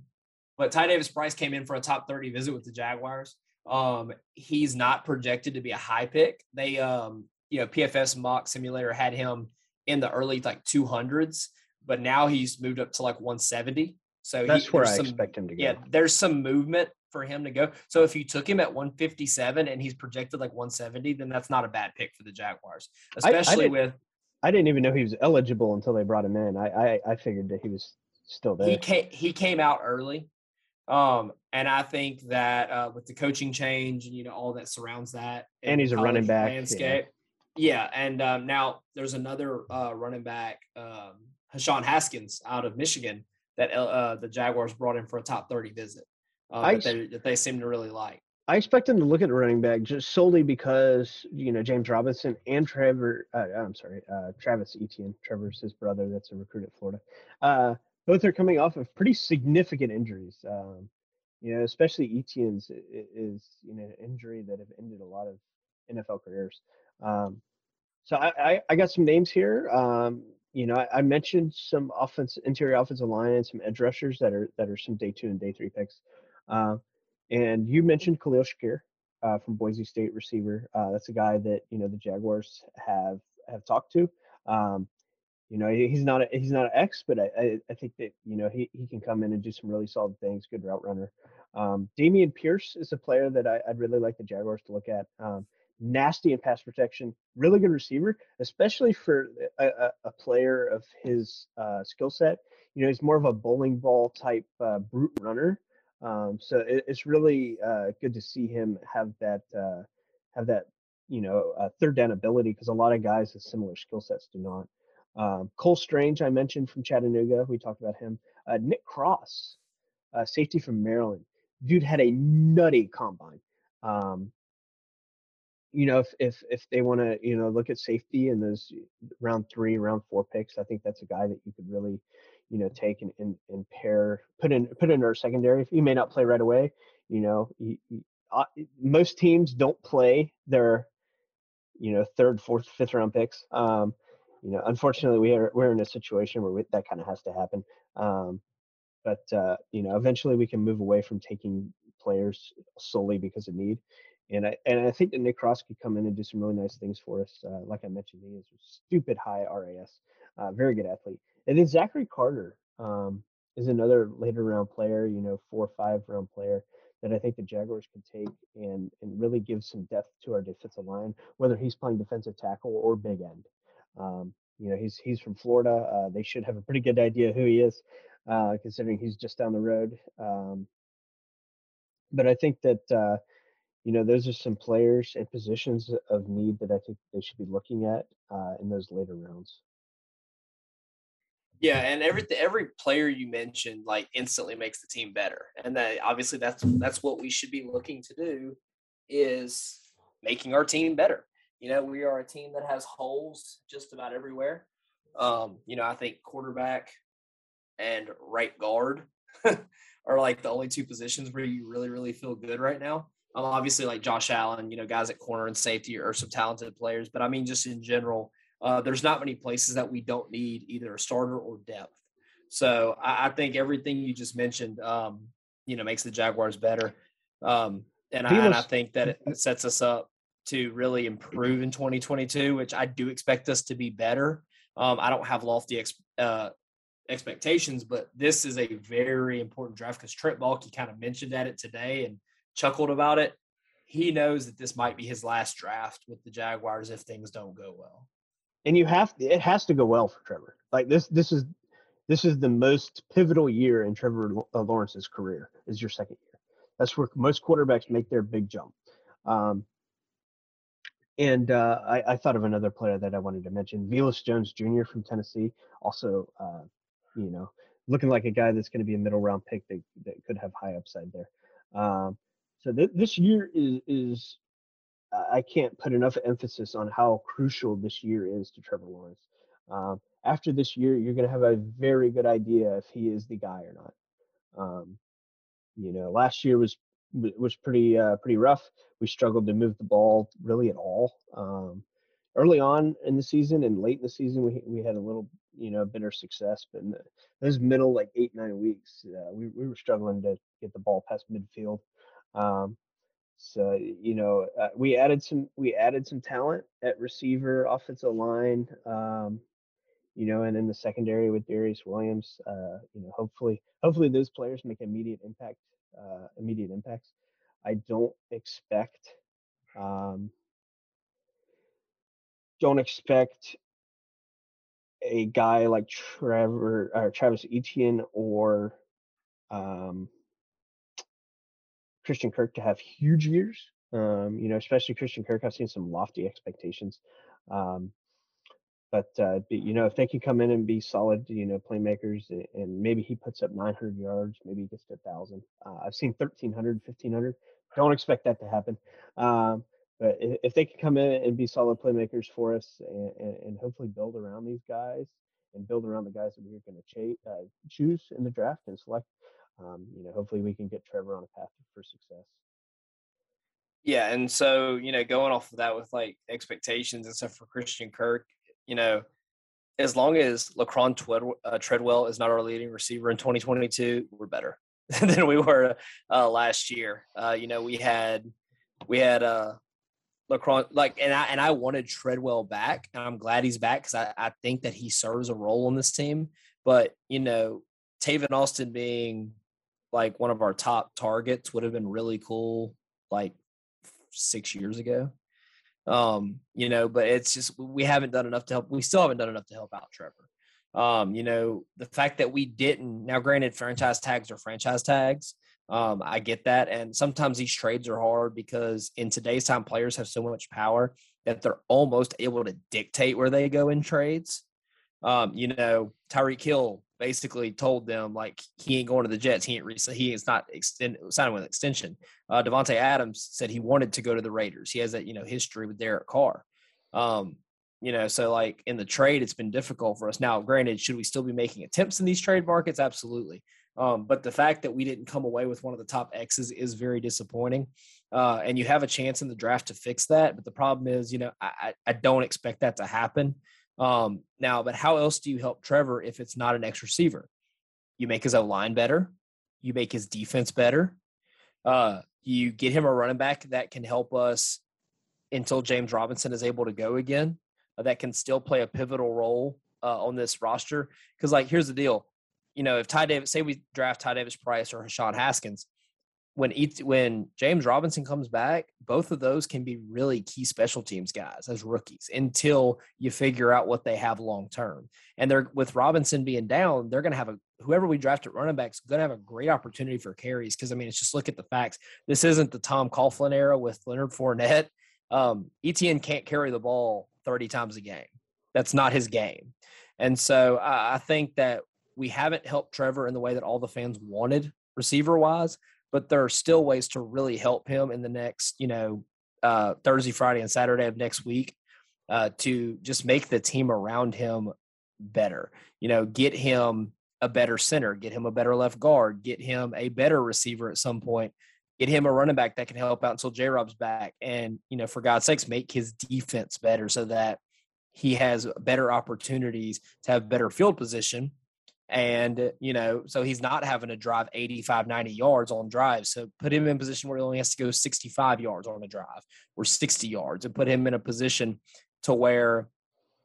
S2: but Ty Davis Price came in for a top 30 visit with the Jaguars. Um, he's not projected to be a high pick. They um, you know, PFF mock simulator had him in the early like 200s but now he's moved up to like 170. So
S1: that's
S2: he,
S1: where I
S2: some,
S1: expect him to go.
S2: Yeah, there's some movement for him to go. So if you took him at 157 and he's projected like 170, then that's not a bad pick for the Jaguars, especially
S1: I, I
S2: with.
S1: I didn't even know he was eligible until they brought him in. I I, I figured that he was still there.
S2: He came he came out early, um, and I think that uh, with the coaching change and you know all that surrounds that,
S1: and he's a running back
S2: landscape. Yeah, and um, now there's another uh, running back. Um, Hassan Haskins out of Michigan that uh, the Jaguars brought in for a top 30 visit uh, that, they, that they seem to really like.
S1: I expect them to look at the running back just solely because you know James Robinson and Trevor. Uh, I'm sorry, uh, Travis Etienne. Trevor's his brother. That's a recruit at Florida. Uh, both are coming off of pretty significant injuries. Um, you know, especially Etienne's is you know an injury that have ended a lot of NFL careers. Um, so I, I, I, got some names here. Um, you know, I, I, mentioned some offense, interior offensive line, and some edge rushers that are that are some day two and day three picks. Uh, and you mentioned Khalil Shakir uh, from Boise State receiver. Uh, that's a guy that you know the Jaguars have have talked to. Um, you know, he's not a, he's not an X, but I, I, think that you know he, he can come in and do some really solid things. Good route runner. Um, Dameon Pierce is a player that I, would really like the Jaguars to look at. Um, nasty in pass protection, really good receiver, especially for a, a, player of his uh, skill set. You know, he's more of a bowling ball type uh, brute runner. Um, so it, it's really uh, good to see him have that uh, have that you know uh, third down ability because a lot of guys with similar skill sets do not. Um, Cole Strange, I mentioned from Chattanooga, we talked about him. Uh, Nick Cross, safety from Maryland, dude had a nutty combine. Um, you know, if if if they want to, you know, look at safety in those round three, round four picks, I think that's a guy that you could really, you know, take and and, and pair, put in put in our secondary. He may not play right away. You know, uh, most teams don't play their, you know, third, fourth, fifth round picks. Um, you know, unfortunately, we are we're in a situation where we, that kind of has to happen. Um, but uh, you know, eventually we can move away from taking players solely because of need and I and I think that Nick Cross could come in and do some really nice things for us. Uh, like I mentioned, he is a stupid high RAS, uh, very good athlete. And then Zachary Carter um, is another later round player, you know, four or five round player that I think the Jaguars could take and and really give some depth to our defensive line, whether he's playing defensive tackle or big end. Um, you know, he's he's from Florida. Uh, they should have a pretty good idea who he is, uh, considering he's just down the road. Um, but I think that uh, you know those are some players and positions of need that I think they should be looking at uh, in those later rounds.
S2: Yeah, and every every player you mentioned like instantly makes the team better, and that obviously that's that's what we should be looking to do is making our team better. You know, we are a team that has holes just about everywhere. Um, you know, I think quarterback and right guard are like the only two positions where you really, really feel good right now. Um, obviously, like Josh Allen, you know, guys at corner and safety are some talented players, but I mean, just in general, uh, there's not many places that we don't need either a starter or depth. So I, I think everything you just mentioned, um, you know, makes the Jaguars better. Um, and, I, and I think that it sets us up to really improve in 2022, which I do expect us to be better. Um, I don't have lofty ex, uh, expectations, but this is a very important draft because Trent Baalke kind of mentioned at it today and chuckled about it. He knows that this might be his last draft with the Jaguars if things don't go well.
S1: And you have it has to go well for Trevor. Like this, this is this is the most pivotal year in Trevor uh, Lawrence's career. Is your second year. That's where most quarterbacks make their big jump. Um, and uh, I, I, thought of another player that I wanted to mention, Velus Jones Jr. from Tennessee. Also, uh, you know, looking like a guy that's going to be a middle round pick that, that could have high upside there. Um, so th- this year is is I can't put enough emphasis on how crucial this year is to Trevor Lawrence. Um, after this year, you're going to have a very good idea if he is the guy or not. Um, you know, last year was was pretty uh, pretty rough. We struggled to move the ball really at all. Um, early on in the season and late in the season, we we had a little you know better success, but in the, those middle like eight nine weeks, uh, we we were struggling to get the ball past midfield. Um, so you know uh, we added some we added some talent at receiver, offensive line. Um, you know, and in the secondary with Darious Williams, uh, you know, hopefully, hopefully those players make immediate impact uh, immediate impacts. I don't expect um, don't expect a guy like Trevor or Travis Etienne or um, Christian Kirk to have huge years. Um, you know, especially Christian Kirk, I've seen some lofty expectations. Um, but uh, you know, if they can come in and be solid, you know, playmakers, and maybe he puts up 900 yards, maybe he gets to 1,000. Uh, I've seen 1,300, 1,500. Don't expect that to happen. Um, but if, if, they can come in and be solid playmakers for us, and, and, and hopefully build around these guys, and build around the guys that we're going to ch- uh, choose in the draft and select, um, you know, hopefully we can get Trevor on a path for success.
S2: Yeah, and so you know, going off of that with like expectations and stuff for Christian Kirk, you know, as long as Laquon Twed- uh, Treadwell is not our leading receiver in 2022, we're better than we were uh, last year. Uh, you know, we had we had uh, Laquon like, and I and I wanted Treadwell back, and I'm glad he's back because I, I think that he serves a role on this team. But you know, Tavon Austin being like one of our top targets would have been really cool, like six years ago. Um, you know, but it's just we haven't done enough to help. We still haven't done enough to help out Trevor. Um, you know, the fact that we didn't now, granted, franchise tags are franchise tags. Um, I get that, and sometimes these trades are hard because in today's time, players have so much power that they're almost able to dictate where they go in trades. Um, you know, Tyreek Hill basically told them like he ain't going to the Jets. He ain't re- he is not extend signing with an extension. Uh, Davante Adams said he wanted to go to the Raiders. He has that you know history with Derek Carr. Um, you know, so like in the trade, it's been difficult for us. Now, granted, should we still be making attempts in these trade markets? Absolutely. Um, but the fact that we didn't come away with one of the top X's is very disappointing. Uh, and you have a chance in the draft to fix that. But the problem is, you know, I, I don't expect that to happen. Um, now, but how else do you help Trevor if it's not an X receiver? You make his O line better, you make his defense better, Uh, you get him a running back that can help us until James Robinson is able to go again. Uh, that can still play a pivotal role uh, on this roster. Because, like, here's the deal: you know, if Ty Davis, say we draft Ty Davis Price or Hassan Haskins, when when James Robinson comes back, both of those can be really key special teams guys as rookies until you figure out what they have long term. And they're with Robinson being down, they're going to have a whoever we draft at running backs going to have a great opportunity for carries because I mean, it's just look at the facts. This isn't the Tom Coughlin era with Leonard Fournette. Um, Etienne can't carry the ball thirty times a game. That's not his game. And so I think that we haven't helped Trevor in the way that all the fans wanted receiver wise but there are still ways to really help him in the next, you know, uh, Thursday, Friday, and Saturday of next week uh, to just make the team around him better. You know, get him a better center, get him a better left guard, get him a better receiver at some point, get him a running back that can help out until J Rob's back. And, you know, for God's sakes, make his defense better so that he has better opportunities to have better field position and, you know, so he's not having to drive 85, 90 yards on drives. So put him in a position where he only has to go 65 yards on a drive or 60 yards and put him in a position to where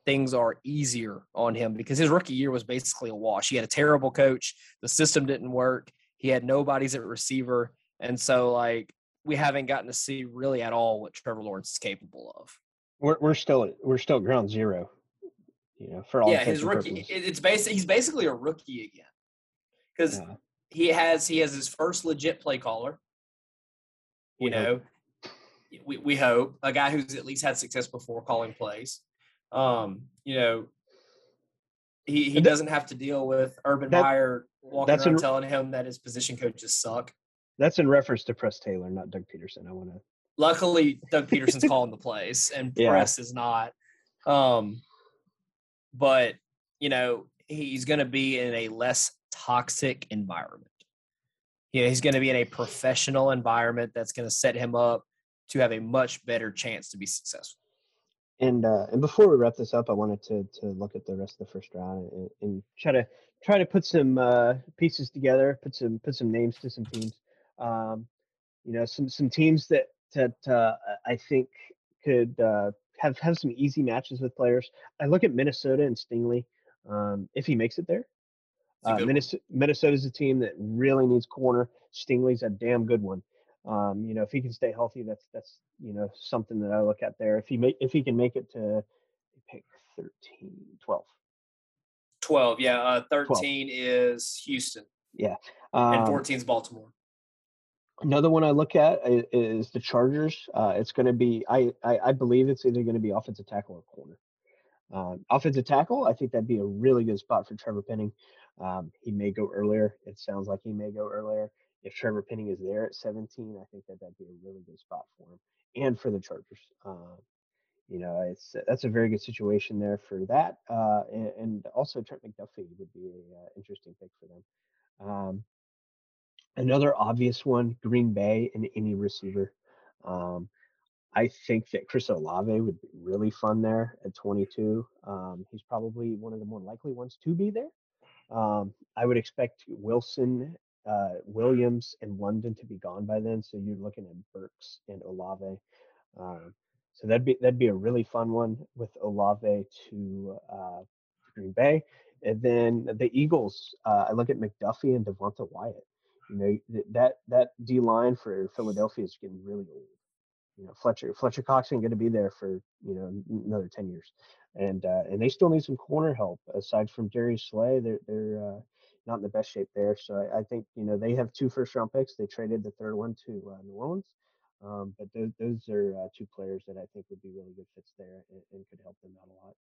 S2: things are easier on him because his rookie year was basically a wash. He had a terrible coach. The system didn't work. He had nobody's at receiver. And so, like, we haven't gotten to see really at all what Trevor Lawrence is capable of.
S1: We're, we're still we're still ground zero you know, for all
S2: yeah, his rookie. It's basically he's basically a rookie again because yeah. he has he has his first legit play caller. You we know, hope. we we hope a guy who's at least had success before calling plays. Um, you know, he he doesn't have to deal with Urban that, Meyer walking around in, telling him that his position coaches suck.
S1: That's in reference to Press Taylor, not Doug Pederson. I want to.
S2: Luckily, Doug Pederson's calling the plays, and yeah. Press is not. Um, but you know he's going to be in a less toxic environment. You know, he's going to be in a professional environment that's going to set him up to have a much better chance to be successful.
S1: And uh, and before we wrap this up, I wanted to to look at the rest of the first round and, and try to try to put some uh, pieces together, put some put some names to some teams. Um, you know, some some teams that that uh, I think could uh, have have some easy matches with players. I look at Minnesota and Stingley. Um, if he makes it there, uh, Minnesota, Minnesota's a team that really needs corner. Stingley's a damn good one. Um, you know, if he can stay healthy, that's that's you know something that I look at there. If he make if he can make it to pick 13, 12.
S2: 12, yeah. Uh, 13 12. is Houston.
S1: Yeah.
S2: Um, and 14 is Baltimore.
S1: Another one I look at is the Chargers. Uh, it's going to be, I, I, I, believe it's either going to be offensive tackle or corner. Um, offensive tackle, I think that'd be a really good spot for Trevor Penning. Um, he may go earlier. It sounds like he may go earlier. If Trevor Penning is there at 17, I think that that'd be a really good spot for him and for the Chargers. Uh, you know, it's that's a very good situation there for that. Uh, and, and, also Trent McDuffie would be an uh, interesting pick for them. Um, Another obvious one, Green Bay and any receiver. Um, I think that Chris Olave would be really fun there at 22. Um, he's probably one of the more likely ones to be there. Um, I would expect Wilson, uh, Williams, and London to be gone by then. So you're looking at Burks and Olave. Um, so that'd be that'd be a really fun one with Olave to uh, Green Bay, and then the Eagles. Uh, I look at McDuffie and Devonte Wyatt. You know that that D line for Philadelphia is getting really old. You know Fletcher Fletcher Cox ain't going to be there for you know another ten years, and uh, and they still need some corner help aside from Darius Slay. They're they're uh, not in the best shape there. So I, I, think you know they have two first round picks. They traded the third one to uh, New Orleans. Um, but those, those are uh, two players that I think would be really good fits there and, and could help them out a lot.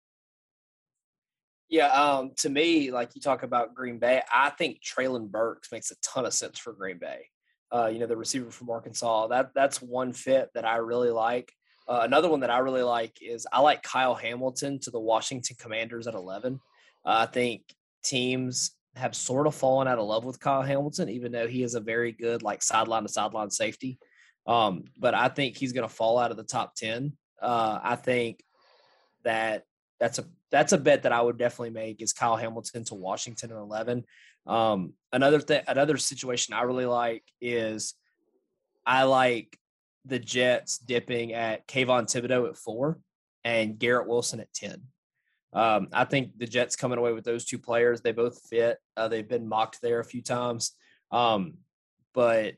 S2: Yeah, um, to me, like you talk about Green Bay, I think Treylon Burks makes a ton of sense for Green Bay. Uh, you know, the receiver from Arkansas. That that's one fit that I really like. Uh, another one that I really like is I like Kyle Hamilton to the Washington Commanders at 11. Uh, I think teams have sort of fallen out of love with Kyle Hamilton, even though he is a very good like sideline to sideline safety. Um, but I think he's going to fall out of the top 10. Uh, I think that that's a that's a bet that I would definitely make is Kyle Hamilton to Washington at 11. Um, another thing, another situation I really like is I like the Jets dipping at Kayvon Thibodeaux at four and Garrett Wilson at 10. Um, I think the Jets coming away with those two players, they both fit. Uh, they've been mocked there a few times. Um, but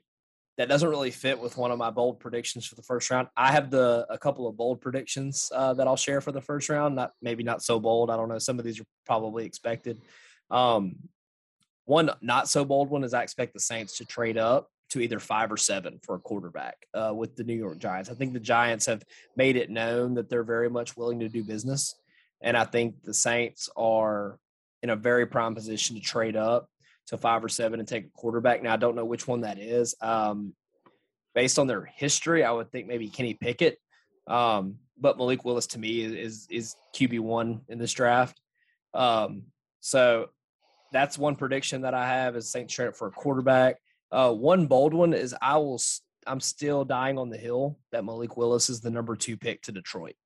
S2: that doesn't really fit with one of my bold predictions for the first round. I have the a couple of bold predictions uh, that I'll share for the first round. Not maybe not so bold. I don't know. Some of these are probably expected. Um, one not so bold one is I expect the Saints to trade up to either five or seven for a quarterback uh, with the New York Giants. I think the Giants have made it known that they're very much willing to do business, and I think the Saints are in a very prime position to trade up to five or seven and take a quarterback. Now I don't know which one that is. Um, based on their history, I would think maybe Kenny Pickett. Um, but Malik Willis to me is is, is QB one in this draft. Um, so that's one prediction that I have is St. Trent for a quarterback. Uh, one bold one is I will. I'm still dying on the hill that Malik Willis is the number two pick to Detroit.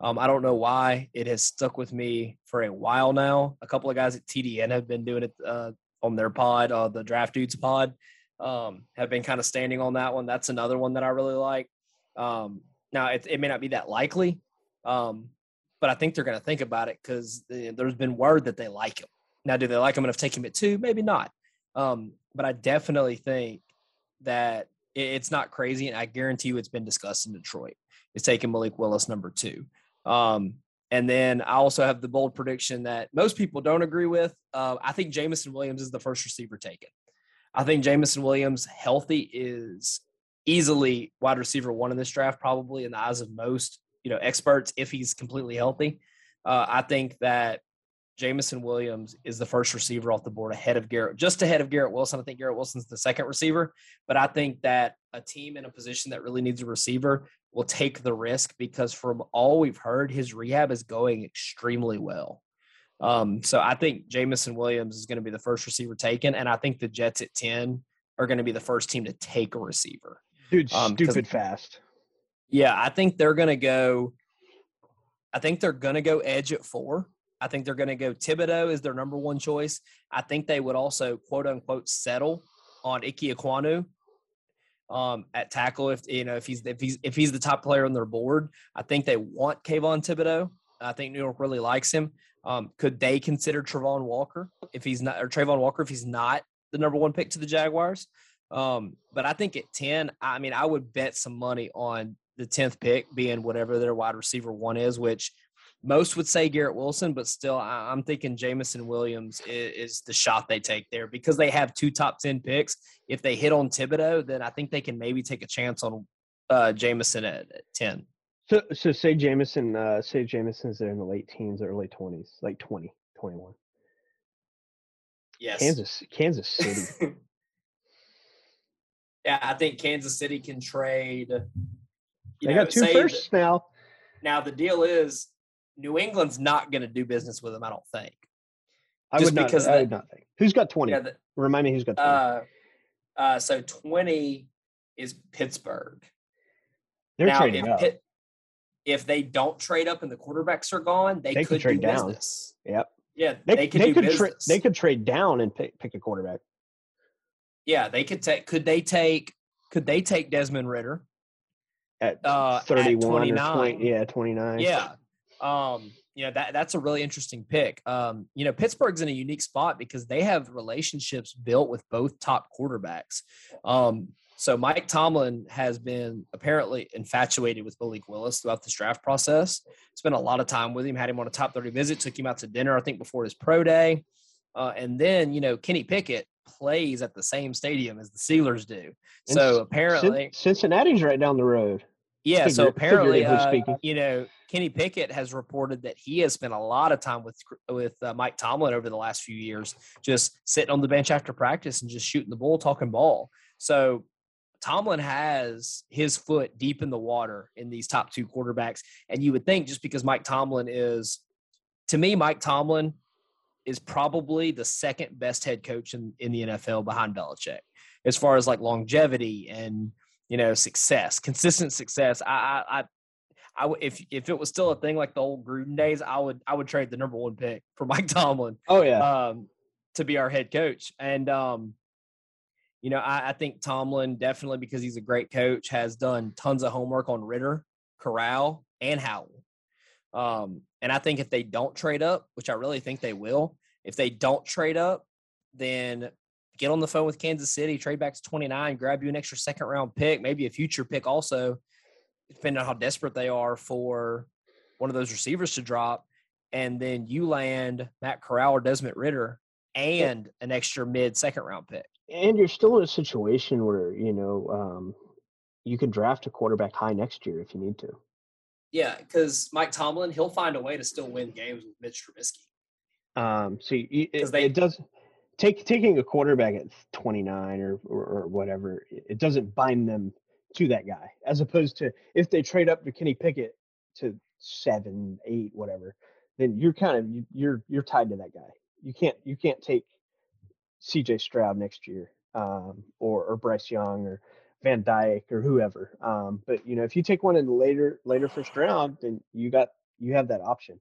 S2: Um, I don't know why it has stuck with me for a while now. A couple of guys at TDN have been doing it uh, on their pod, uh, the Draft Dudes pod, um, have been kind of standing on that one. That's another one that I really like. Um, now, it, it, may not be that likely, um, but I think they're going to think about it because there's been word that they like him. Now, do they like him enough to take him at two? Maybe not. Um, but I definitely think that it's not crazy, and I guarantee you it's been discussed in Detroit. It's taking Malik Willis number two. Um, and then I also have the bold prediction that most people don't agree with. Uh, I think Jameson Williams is the first receiver taken. I think Jameson Williams healthy is easily wide receiver one in this draft, probably in the eyes of most you know experts if he's completely healthy. Uh, I think that Jameson Williams is the first receiver off the board ahead of Garrett, just ahead of Garrett Wilson. I think Garrett Wilson's the second receiver, but I think that a team in a position that really needs a receiver will take the risk because from all we've heard, his rehab is going extremely well. Um, so I think Jameson Williams is going to be the first receiver taken, and I think the Jets at 10 are going to be the first team to take a receiver.
S1: Dude, um, stupid fast.
S2: Yeah, I think they're going to go. I think they're going to go edge at four. I think they're going to go Thibodeaux is their number one choice. I think they would also quote unquote settle on Ike Ekwonu um, at tackle if you know if he's if he's if he's the top player on their board. I think they want Kayvon Thibodeaux. I think New York really likes him. Um, could they consider Travon Walker if he's not or Travon Walker if he's not the number one pick to the Jaguars? Um, but I think at ten, I mean, I would bet some money on the tenth pick being whatever their wide receiver one is, which most would say Garrett Wilson, but still, I'm thinking Jameson Williams is, is, the shot they take there because they have two top 10 picks. If they hit on Thibodeaux, then I think they can maybe take a chance on uh, Jameson at, at 10.
S1: So, so say Jameson, uh, say Jameson's there in the late teens, early 20s, like 20, 21.
S2: Yes.
S1: Kansas, Kansas City.
S2: yeah, I think Kansas City can trade.
S1: they know, got two firsts now.
S2: Now the deal is New England's not going to do business with him. I don't think.
S1: I would not. Because I would not think. Who's got twenty? Yeah, the, Remind me who's got twenty.
S2: Uh, uh, so twenty is Pittsburgh.
S1: They're now, trading if, up. Pitt,
S2: if they don't trade up and the quarterbacks are gone, they, they could, could trade down. Business.
S1: Yep.
S2: Yeah, they, they could.
S1: They
S2: could,
S1: tra- they could trade down and pick, pick a quarterback.
S2: Yeah, they could take. Could they take? Could they take Desmond Ridder
S1: at uh, thirty-one at or 20, yeah, twenty-nine?
S2: Yeah, um, you know that that's a really interesting pick. Um, you know Pittsburgh's in a unique spot because they have relationships built with both top quarterbacks. Um, so Mike Tomlin has been apparently infatuated with Malik Willis throughout this draft process. Spent a lot of time with him, had him on a top 30 visit, took him out to dinner, I think, before his pro day. Uh, and then, you know, Kenny Pickett plays at the same stadium as the Steelers do. So apparently
S1: Cincinnati's right down the road.
S2: Yeah, Figure, so apparently, uh, you know, Kenny Pickett has reported that he has spent a lot of time with with uh, Mike Tomlin over the last few years, just sitting on the bench after practice and just shooting the bull, talking ball. So Tomlin has his foot deep in the water in these top two quarterbacks, and you would think just because Mike Tomlin is, to me, Mike Tomlin is probably the second best head coach in, in the NFL behind Belichick, as far as like longevity and you know success, consistent success. I, I, I if if it was still a thing like the old Gruden days, I would I would trade the number one pick for Mike Tomlin.
S1: Oh yeah,
S2: um, to be our head coach. And um, You know, I, I think Tomlin definitely because he's a great coach has done tons of homework on Ridder, Corral, and Howell. Um, and I think if they don't trade up, which I really think they will, if they don't trade up, then get on the phone with Kansas City, trade back to 29, grab you an extra second round pick, maybe a future pick also, depending on how desperate they are for one of those receivers to drop. And then you land Matt Corral or Desmond Ridder and an extra mid second round pick.
S1: And you're still in a situation where, you know, um, you could draft a quarterback high next year if you need to.
S2: Yeah, because Mike Tomlin, he'll find a way to still win games with Mitch Trubisky.
S1: Um, so you, it, they, it does take taking a quarterback at 29 or, or, or whatever. It doesn't bind them to that guy, as opposed to if they trade up to Kenny Pickett to seven, eight, whatever, then you're kind of you're you're tied to that guy. You can't you can't take C.J. Stroud next year, um, or or Bryce Young or Van Dyke or whoever. Um, but you know, if you take one in the later later first round, then you got you have that option.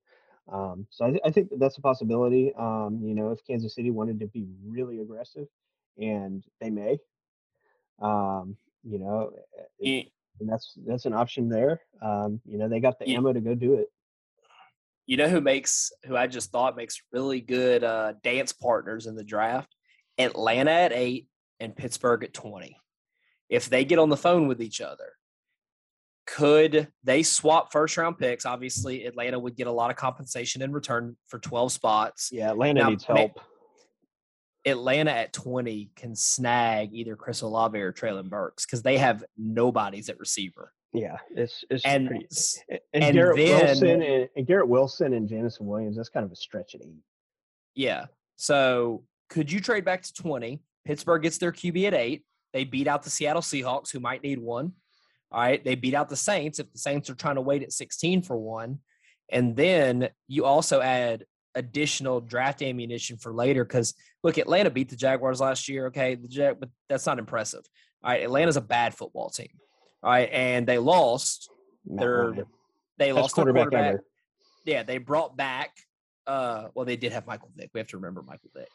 S1: Um, so I, th- I, think that's a possibility. Um, you know, if Kansas City wanted to be really aggressive, and they may, um, you know, it, and that's that's an option there. Um, you know, they got the ammo to go do it.
S2: You know who makes who I just thought makes really good uh, dance partners in the draft? Atlanta at eight and Pittsburgh at twenty if they get on the phone with each other, could they swap first round picks? Obviously, Atlanta would get a lot of compensation in return for 12 spots.
S1: Yeah, Atlanta now, needs help.
S2: Atlanta at 20 can snag either Chris Olave or Treylon Burks because they have nobody's at receiver.
S1: Yeah, it's it's
S2: and,
S1: pretty, and, and Garrett then, Wilson and, and, Garrett Wilson and Jameson Williams. That's kind of a stretch at eight.
S2: Yeah. So could you trade back to 20? Pittsburgh gets their QB at eight. They beat out the Seattle Seahawks, who might need one. All right. They beat out the Saints if the Saints are trying to wait at 16 for one. And then you also add additional draft ammunition for later because look, Atlanta beat the Jaguars last year. Okay. The Jag- but that's not impressive. All right. Atlanta's a bad football team. All right. And they lost their, they lost their quarterback. Yeah. They brought back, uh, well, they did have Michael Vick. We have to remember Michael Vick.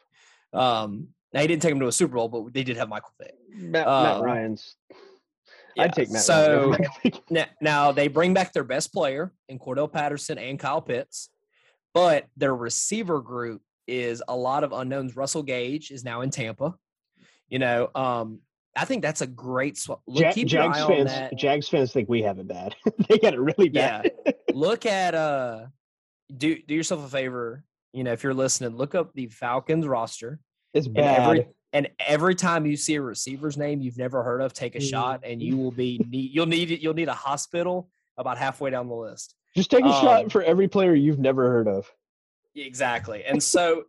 S2: Um, now he didn't take him to a Super Bowl, but they did have Michael Vick.
S1: Matt, uh, Matt Ryan's.
S2: Yeah. I'd take Matt. So Ryan. now they bring back their best player in Cordarrelle Patterson and Kyle Pitts, but their receiver group is a lot of unknowns. Russell Gage is now in Tampa. You know, um, I think that's a great swap.
S1: Look, keep Jags your eye fans, on that. Jags fans think we have it bad. they got it really bad.
S2: Yeah. look at uh, do do yourself a favor. You know, if you're listening, look up the Falcons roster
S1: it's bad.
S2: Every, and every time you see a receiver's name you've never heard of, take a mm. shot, and you will be need, you'll need you'll need a hospital about halfway down the list.
S1: Just take a um, shot for every player you've never heard of.
S2: Exactly, and so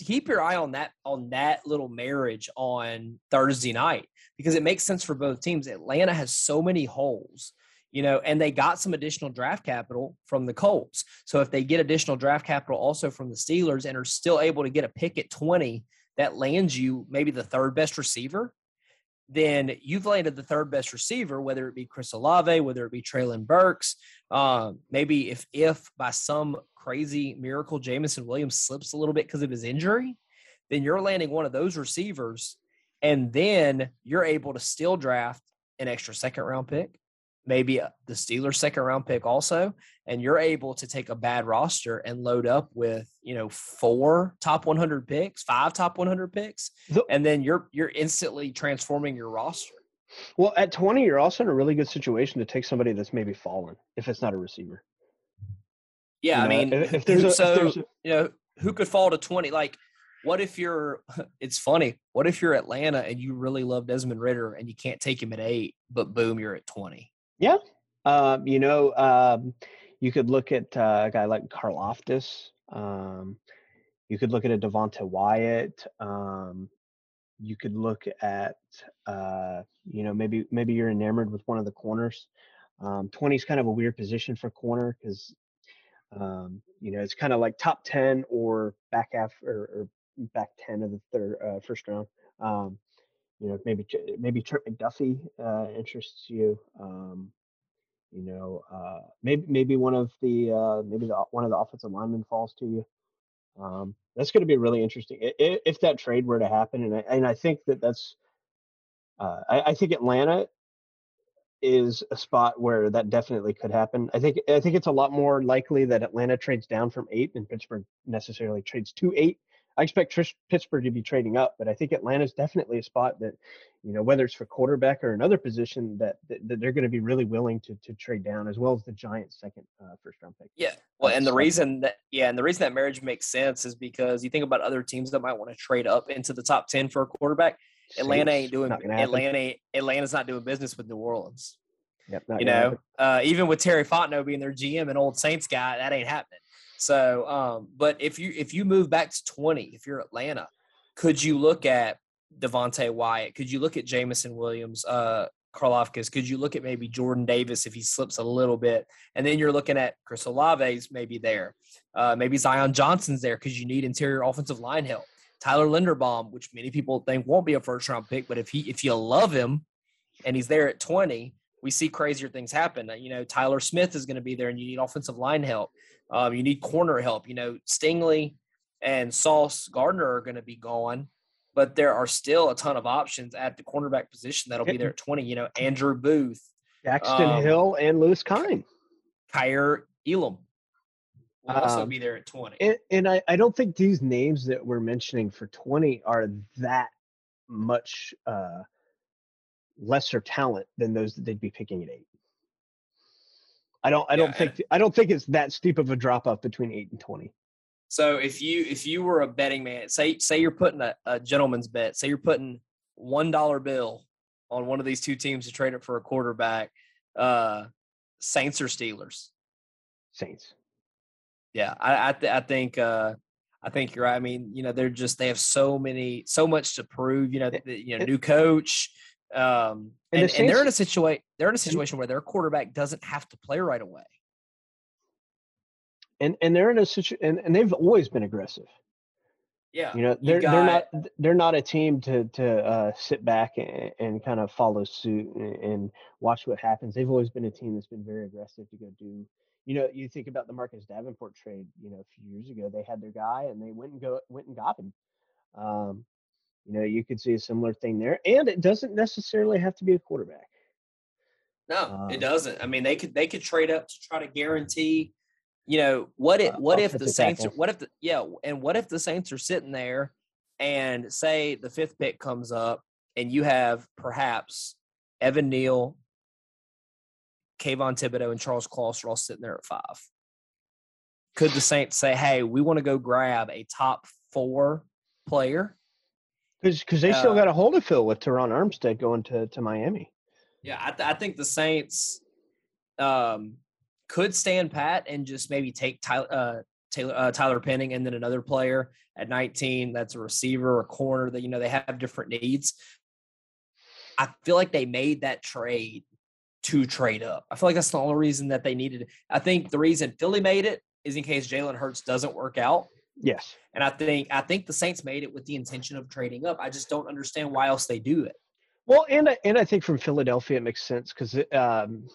S2: keep your eye on that on that little marriage on Thursday night because it makes sense for both teams. Atlanta has so many holes you know, and they got some additional draft capital from the Colts. So if they get additional draft capital also from the Steelers and are still able to get a pick at 20 that lands you maybe the third best receiver, then you've landed the third best receiver, whether it be Chris Olave, whether it be Treylon Burks. Um, maybe if if by some crazy miracle Jameson Williams slips a little bit because of his injury, then you're landing one of those receivers, and then you're able to still draft an extra second round pick, maybe uh, the Steelers second round pick also, and you're able to take a bad roster and load up with, you know, four top 100 picks, five top 100 picks, and then you're you're instantly transforming your roster.
S1: Well, at 20, you're also in a really good situation to take somebody that's maybe fallen if it's not a receiver.
S2: Yeah, you I mean, if, if there's a, so if there's a, you know who could fall to 20 like what if you're it's funny what if you're atlanta and you really love desmond ridder and you can't take him at eight but boom you're at 20
S1: yeah. Um, you know, um, you could look at uh, a guy like Karlaftis. Um, you could look at a Devonte Wyatt. Um, you could look at, uh, you know, maybe maybe you're enamored with one of the corners. Um, 20 is kind of a weird position for corner because, um, you know, it's kind of like top 10 or back half or, or back 10 of the third uh, first round. Um, you know, maybe maybe Trent McDuffie uh, interests you. Um, you know, uh, maybe maybe one of the uh, maybe the, one of the offensive linemen falls to you. Um, that's going to be really interesting if, if, that trade were to happen, and I, and I think that that's uh, I, I think Atlanta is a spot where that definitely could happen. I think I think it's a lot more likely that Atlanta trades down from eight than Pittsburgh necessarily trades to eight. I expect Pittsburgh to be trading up, but I think Atlanta is definitely a spot that, you know, whether it's for quarterback or another position, that that, that they're going to be really willing to to trade down, as well as the Giants' second uh, first round pick.
S2: Yeah, well, and the reason that yeah, and the reason that marriage makes sense is because you think about other teams that might want to trade up into the top ten for a quarterback. Atlanta ain't doing Atlanta. Atlanta's not doing business with New Orleans. Yep, you know, uh, even with Terry Fontenot being their GM and old Saints guy, that ain't happening. So, um, but if you if you move back to twenty, if you're Atlanta, could you look at Devonte Wyatt? Could you look at Jameson Williams, uh, Karlaftis? Could you look at maybe Jordan Davis if he slips a little bit? And then you're looking at Chris Olave's maybe there. Uh, maybe Zion Johnson's there because you need interior offensive line help. Tyler Linderbaum, which many people think won't be a first round pick, but if he if you love him and he's there at 20, we see crazier things happen. You know, Tyler Smith is going to be there and you need offensive line help. Um, you need corner help. You know, Stingley and Sauce Gardner are going to be gone, but there are still a ton of options at the cornerback position that'll be there at 20. You know, Andrew Booth,
S1: Jackson um, Hill, and Lewis Cine.
S2: Kaiir Elam will also um, be there at 20.
S1: And, and I, I don't think these names that we're mentioning for 20 are that much uh, lesser talent than those that they'd be picking at eight. I don't. I don't yeah, think. I don't think it's that steep of a drop off between eight and twenty.
S2: So if you if you were a betting man, say say you're putting a, a gentleman's bet, say you're putting one dollar bill on one of these two teams to trade it for a quarterback, uh, Saints or Steelers?
S1: Saints.
S2: Yeah, I I, th- I think uh, I think you're right. I mean, you know, they're just they have so many so much to prove. You know, the, you know, new coach. Um, and, and, the and they're in a situation they're in a situation where their quarterback doesn't have to play right away.
S1: And and they're in a situation and, and they've always been aggressive.
S2: Yeah.
S1: You know, they're got, they're not they're not a team to to uh, sit back and, and, kind of follow suit and, and, watch what happens. They've always been a team that's been very aggressive to go do. You know, you think about the Marcus Davenport trade. You know, a few years ago they had their guy and they went and go went and got him. Um, you know, you could see a similar thing there, and it doesn't necessarily have to be a quarterback.
S2: No, um, it doesn't. I mean, they could they could trade up to try to guarantee. You know what? If what if the Saints? Are, what if the yeah? And what if the Saints are sitting there, and say the fifth pick comes up, and you have perhaps Evan Neal, Kayvon Thibodeaux, and Charles Clausen all sitting there at five. Could the Saints say, "Hey, we want to go grab a top four player"?
S1: Because they uh, still got a hole to fill with Terron Armstead going to, to Miami.
S2: Yeah, I, th- I think the Saints um, could stand pat and just maybe take Tyler, uh, Taylor, uh, Tyler Penning and then another player at 19 that's a receiver or corner that, you know, they have different needs. I feel like they made that trade to trade up. I feel like that's the only reason that they needed. I think the reason Philly made it is in case Jalen Hurts doesn't work out.
S1: Yes.
S2: And I think I think the Saints made it with the intention of trading up. I just don't understand why else they do it.
S1: Well, and I, and I think from Philadelphia it makes sense because um,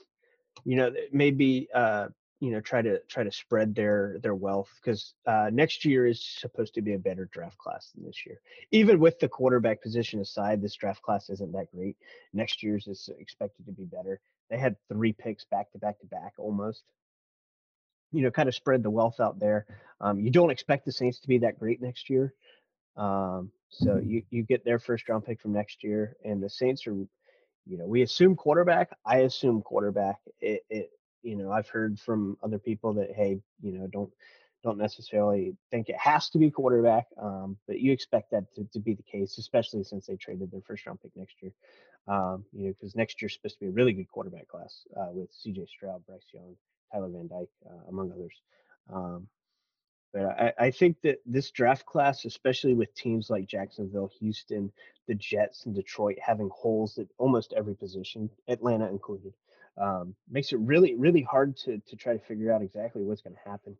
S1: you know maybe uh, you know try to try to spread their their wealth because uh, next year is supposed to be a better draft class than this year. Even with the quarterback position aside, this draft class isn't that great. Next year's is expected to be better. They had three picks back to back to back almost you know, kind of spread the wealth out there. Um, you don't expect the Saints to be that great next year. Um, so mm-hmm. you, you get their first round pick from next year, and the Saints are, you know, we assume quarterback. I assume quarterback. It, it you know, I've heard from other people that hey, you know, don't don't necessarily think it has to be quarterback, um, but you expect that to, to be the case, especially since they traded their first round pick next year. Um, you know, because next year's supposed to be a really good quarterback class uh, with C.J. Stroud, Bryce Young, Tyler Van Dyke, uh, among others. Um, but I, I, think that this draft class, especially with teams like Jacksonville, Houston, the Jets, and Detroit having holes at almost every position, Atlanta included, um, makes it really, really hard to to try to figure out exactly what's going to happen.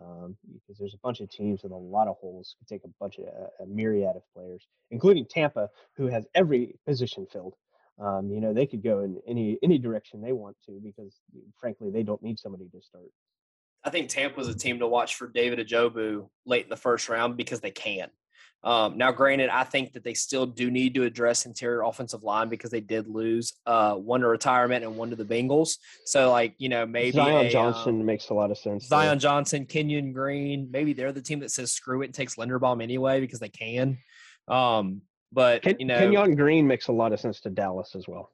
S1: Um, because there's a bunch of teams with a lot of holes, could take a bunch of a, a myriad of players, including Tampa, who has every position filled. Um, you know, they could go in any any direction they want to because, frankly, they don't need somebody to start.
S2: I think Tampa was a team to watch for David Ojabo late in the first round because they can. Um, now, granted, I think that they still do need to address interior offensive line because they did lose uh, one to retirement and one to the Bengals. So, like you know, maybe
S1: Zion
S2: a,
S1: Johnson
S2: um,
S1: makes a lot of sense.
S2: Zion
S1: there.
S2: Johnson, Kenyon Green, maybe they're the team that says screw it and takes Linderbaum anyway because they can. Um, but
S1: Ken,
S2: you know,
S1: Kenyon Green makes a lot of sense to Dallas as well.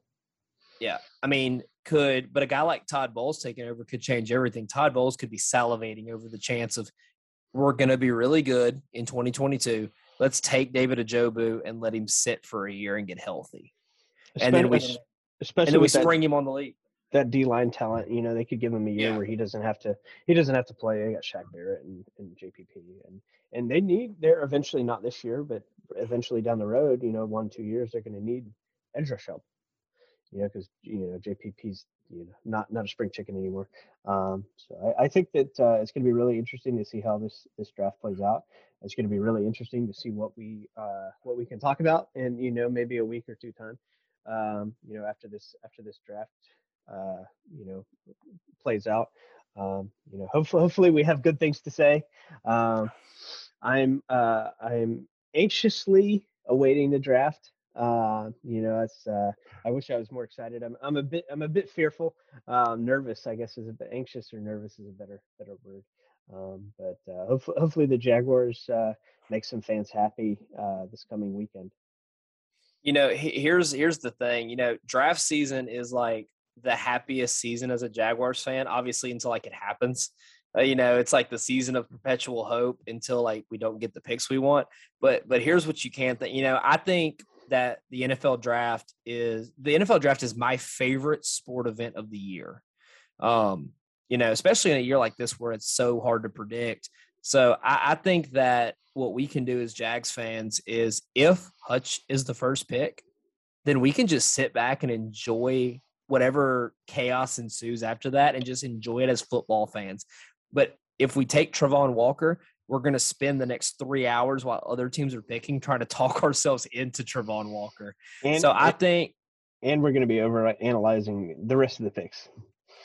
S2: yeah, I mean, could but a guy like Todd Bowles taking over could change everything. Todd Bowles could be salivating over the chance of we're going to be really good in 2022. Let's take David Ojabo and let him sit for a year and get healthy, and then we
S1: Especially-
S2: and then we
S1: with that-
S2: spring him on the league.
S1: That D line talent, you know, they could give him a year
S2: Yeah.
S1: where he doesn't have to he doesn't have to play. They got Shaq Barrett and, and JPP and and they need they're eventually not this year, but eventually down the road, you know, one two years they're going to need edge rush help. You know, because you know JPP's you know not not a spring chicken anymore. Um, so I, I think that uh, it's going to be really interesting to see how this this draft plays out. It's going to be really interesting to see what we uh, what we can talk about in you know maybe a week or two time. Um, you know, after this after this draft uh, you know plays out. Um, you know, hopefully, hopefully we have good things to say. Um, I'm uh, I'm anxiously awaiting the draft. Uh, you know, it's uh, I wish I was more excited. I'm I'm a bit I'm a bit fearful, um, nervous. I guess is a bit anxious or nervous is a better better word. Um, but uh, hopefully, hopefully the Jaguars uh, make some fans happy uh, this coming weekend.
S2: you know here's here's the thing you know draft season is like the happiest season as a jaguars fan obviously until like it happens. Uh, you know it's like the season of perpetual hope until like we don't get the picks we want. But but here's what you can think you know i think that the nfl draft is the nfl draft is my favorite sport event of the year. Um you know especially in a year like this where it's so hard to predict. So I, I think that what we can do as Jags fans is if Hutch is the first pick, then we can just sit back and enjoy whatever chaos ensues after that and just enjoy it as football fans. But if we take Travon Walker, we're going to spend the next three hours while other teams are picking trying to talk ourselves into Travon Walker.
S1: And
S2: so I think
S1: and we're going to be over analyzing the rest of the picks.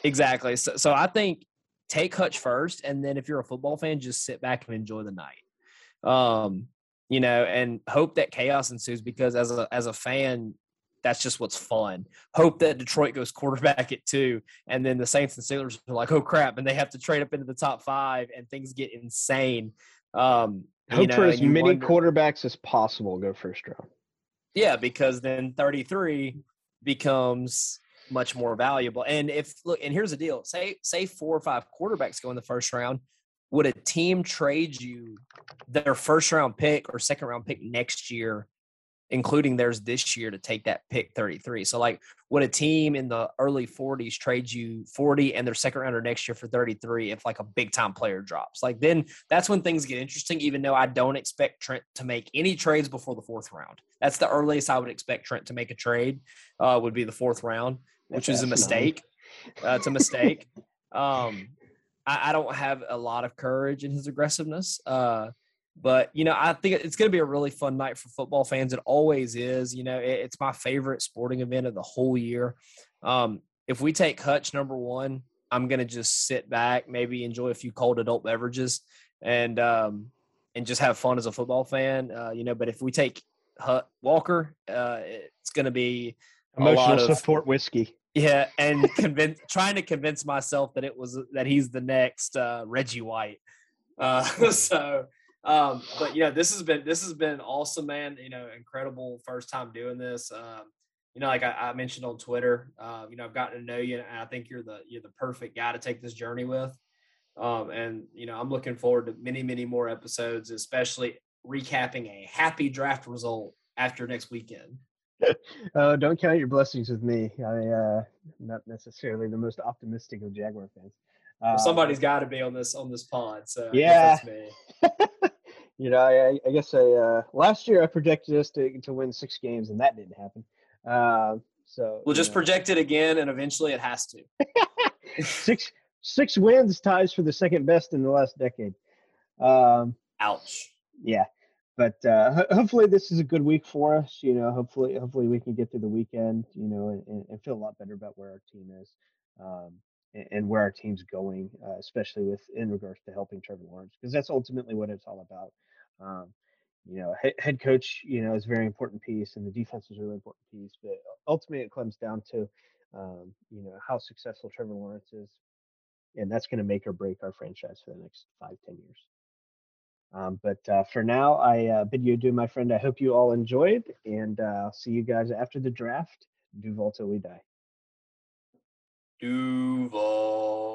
S2: Exactly. So, so I think take Hutch first, and then if you're a football fan, just sit back and enjoy the night. Um, you know, and hope that chaos ensues because as a as a fan, that's just what's fun. Hope that Detroit goes quarterback at two, and then the Saints and Steelers are like, oh crap, and they have to trade up into the top five, and things get insane. Um, you
S1: Hope
S2: know,
S1: for as
S2: you
S1: many
S2: wonder-
S1: quarterbacks as possible go first round.
S2: Yeah, because then 33 becomes much more valuable. And if look, and here's the deal: say say four or five quarterbacks go in the first round, would a team trade you their first round pick or second round pick next year, including theirs this year, to take that pick 33? So like, would a team in the early 40s trade you 40 and their second rounder next year for 33 if like a big time player drops? Like then that's when things get interesting. Even though I don't expect Trent to make any trades before the fourth round. That's the earliest I would expect Trent to make a trade. Uh, would be the fourth round which
S1: That's
S2: is a mistake. Uh, it's a mistake. um, I, I don't have a lot of courage in his aggressiveness. Uh, but you know, I think it's going to be a really fun night for football fans. It always is. You know, it, it's my favorite sporting event of the whole year. Um, if we take Hutch number one, I'm going to just sit back, maybe enjoy a few cold adult beverages, and um, and just have fun as a football fan. Uh, you know, but if we take Hut Walker, uh, it's going to be
S1: Emotional
S2: of-
S1: support whiskey.
S2: yeah, and convince trying to convince myself that it was that he's the next uh, Reggie White. Uh, so, um, but you know, this has been this has been awesome, man. You know, incredible first time doing this. Um, you know, like I, I mentioned on Twitter, uh, you know, I've gotten to know you, and I think you're the you're the perfect guy to take this journey with. Um, and you know, I'm looking forward to many, many more episodes, especially recapping a happy draft result after next weekend.
S1: Uh, don't count your blessings with me. I uh, not necessarily the most optimistic of Jaguar fans. Uh,
S2: Well, somebody's got to be on this on this pod. So
S1: Yeah. you know, I, I guess I uh, last year I projected us to to win six games, and that didn't happen. Uh, so
S2: We'll just
S1: know,
S2: project it again, and eventually it has to.
S1: six six wins ties for the second best in the last decade. Um,
S2: Ouch.
S1: yeah but uh ho- hopefully this is a good week for us you know hopefully hopefully we can get through the weekend you know and, and- and feel a lot better about where our team is um and, where our team's going uh, especially with in regards to helping trevor lawrence because that's ultimately what it's all about um you know, head, coach, you know, is a very important piece, and the defense is a really important piece. But ultimately, it comes down to, um, you know, how successful Trevor Lawrence is, and that's going to make or break our franchise for the next five, ten years. Um, but uh, for now, I uh, bid you adieu, my friend. I hope you all enjoyed, and uh, I'll see you guys after the draft. Do till we die.
S2: Duval.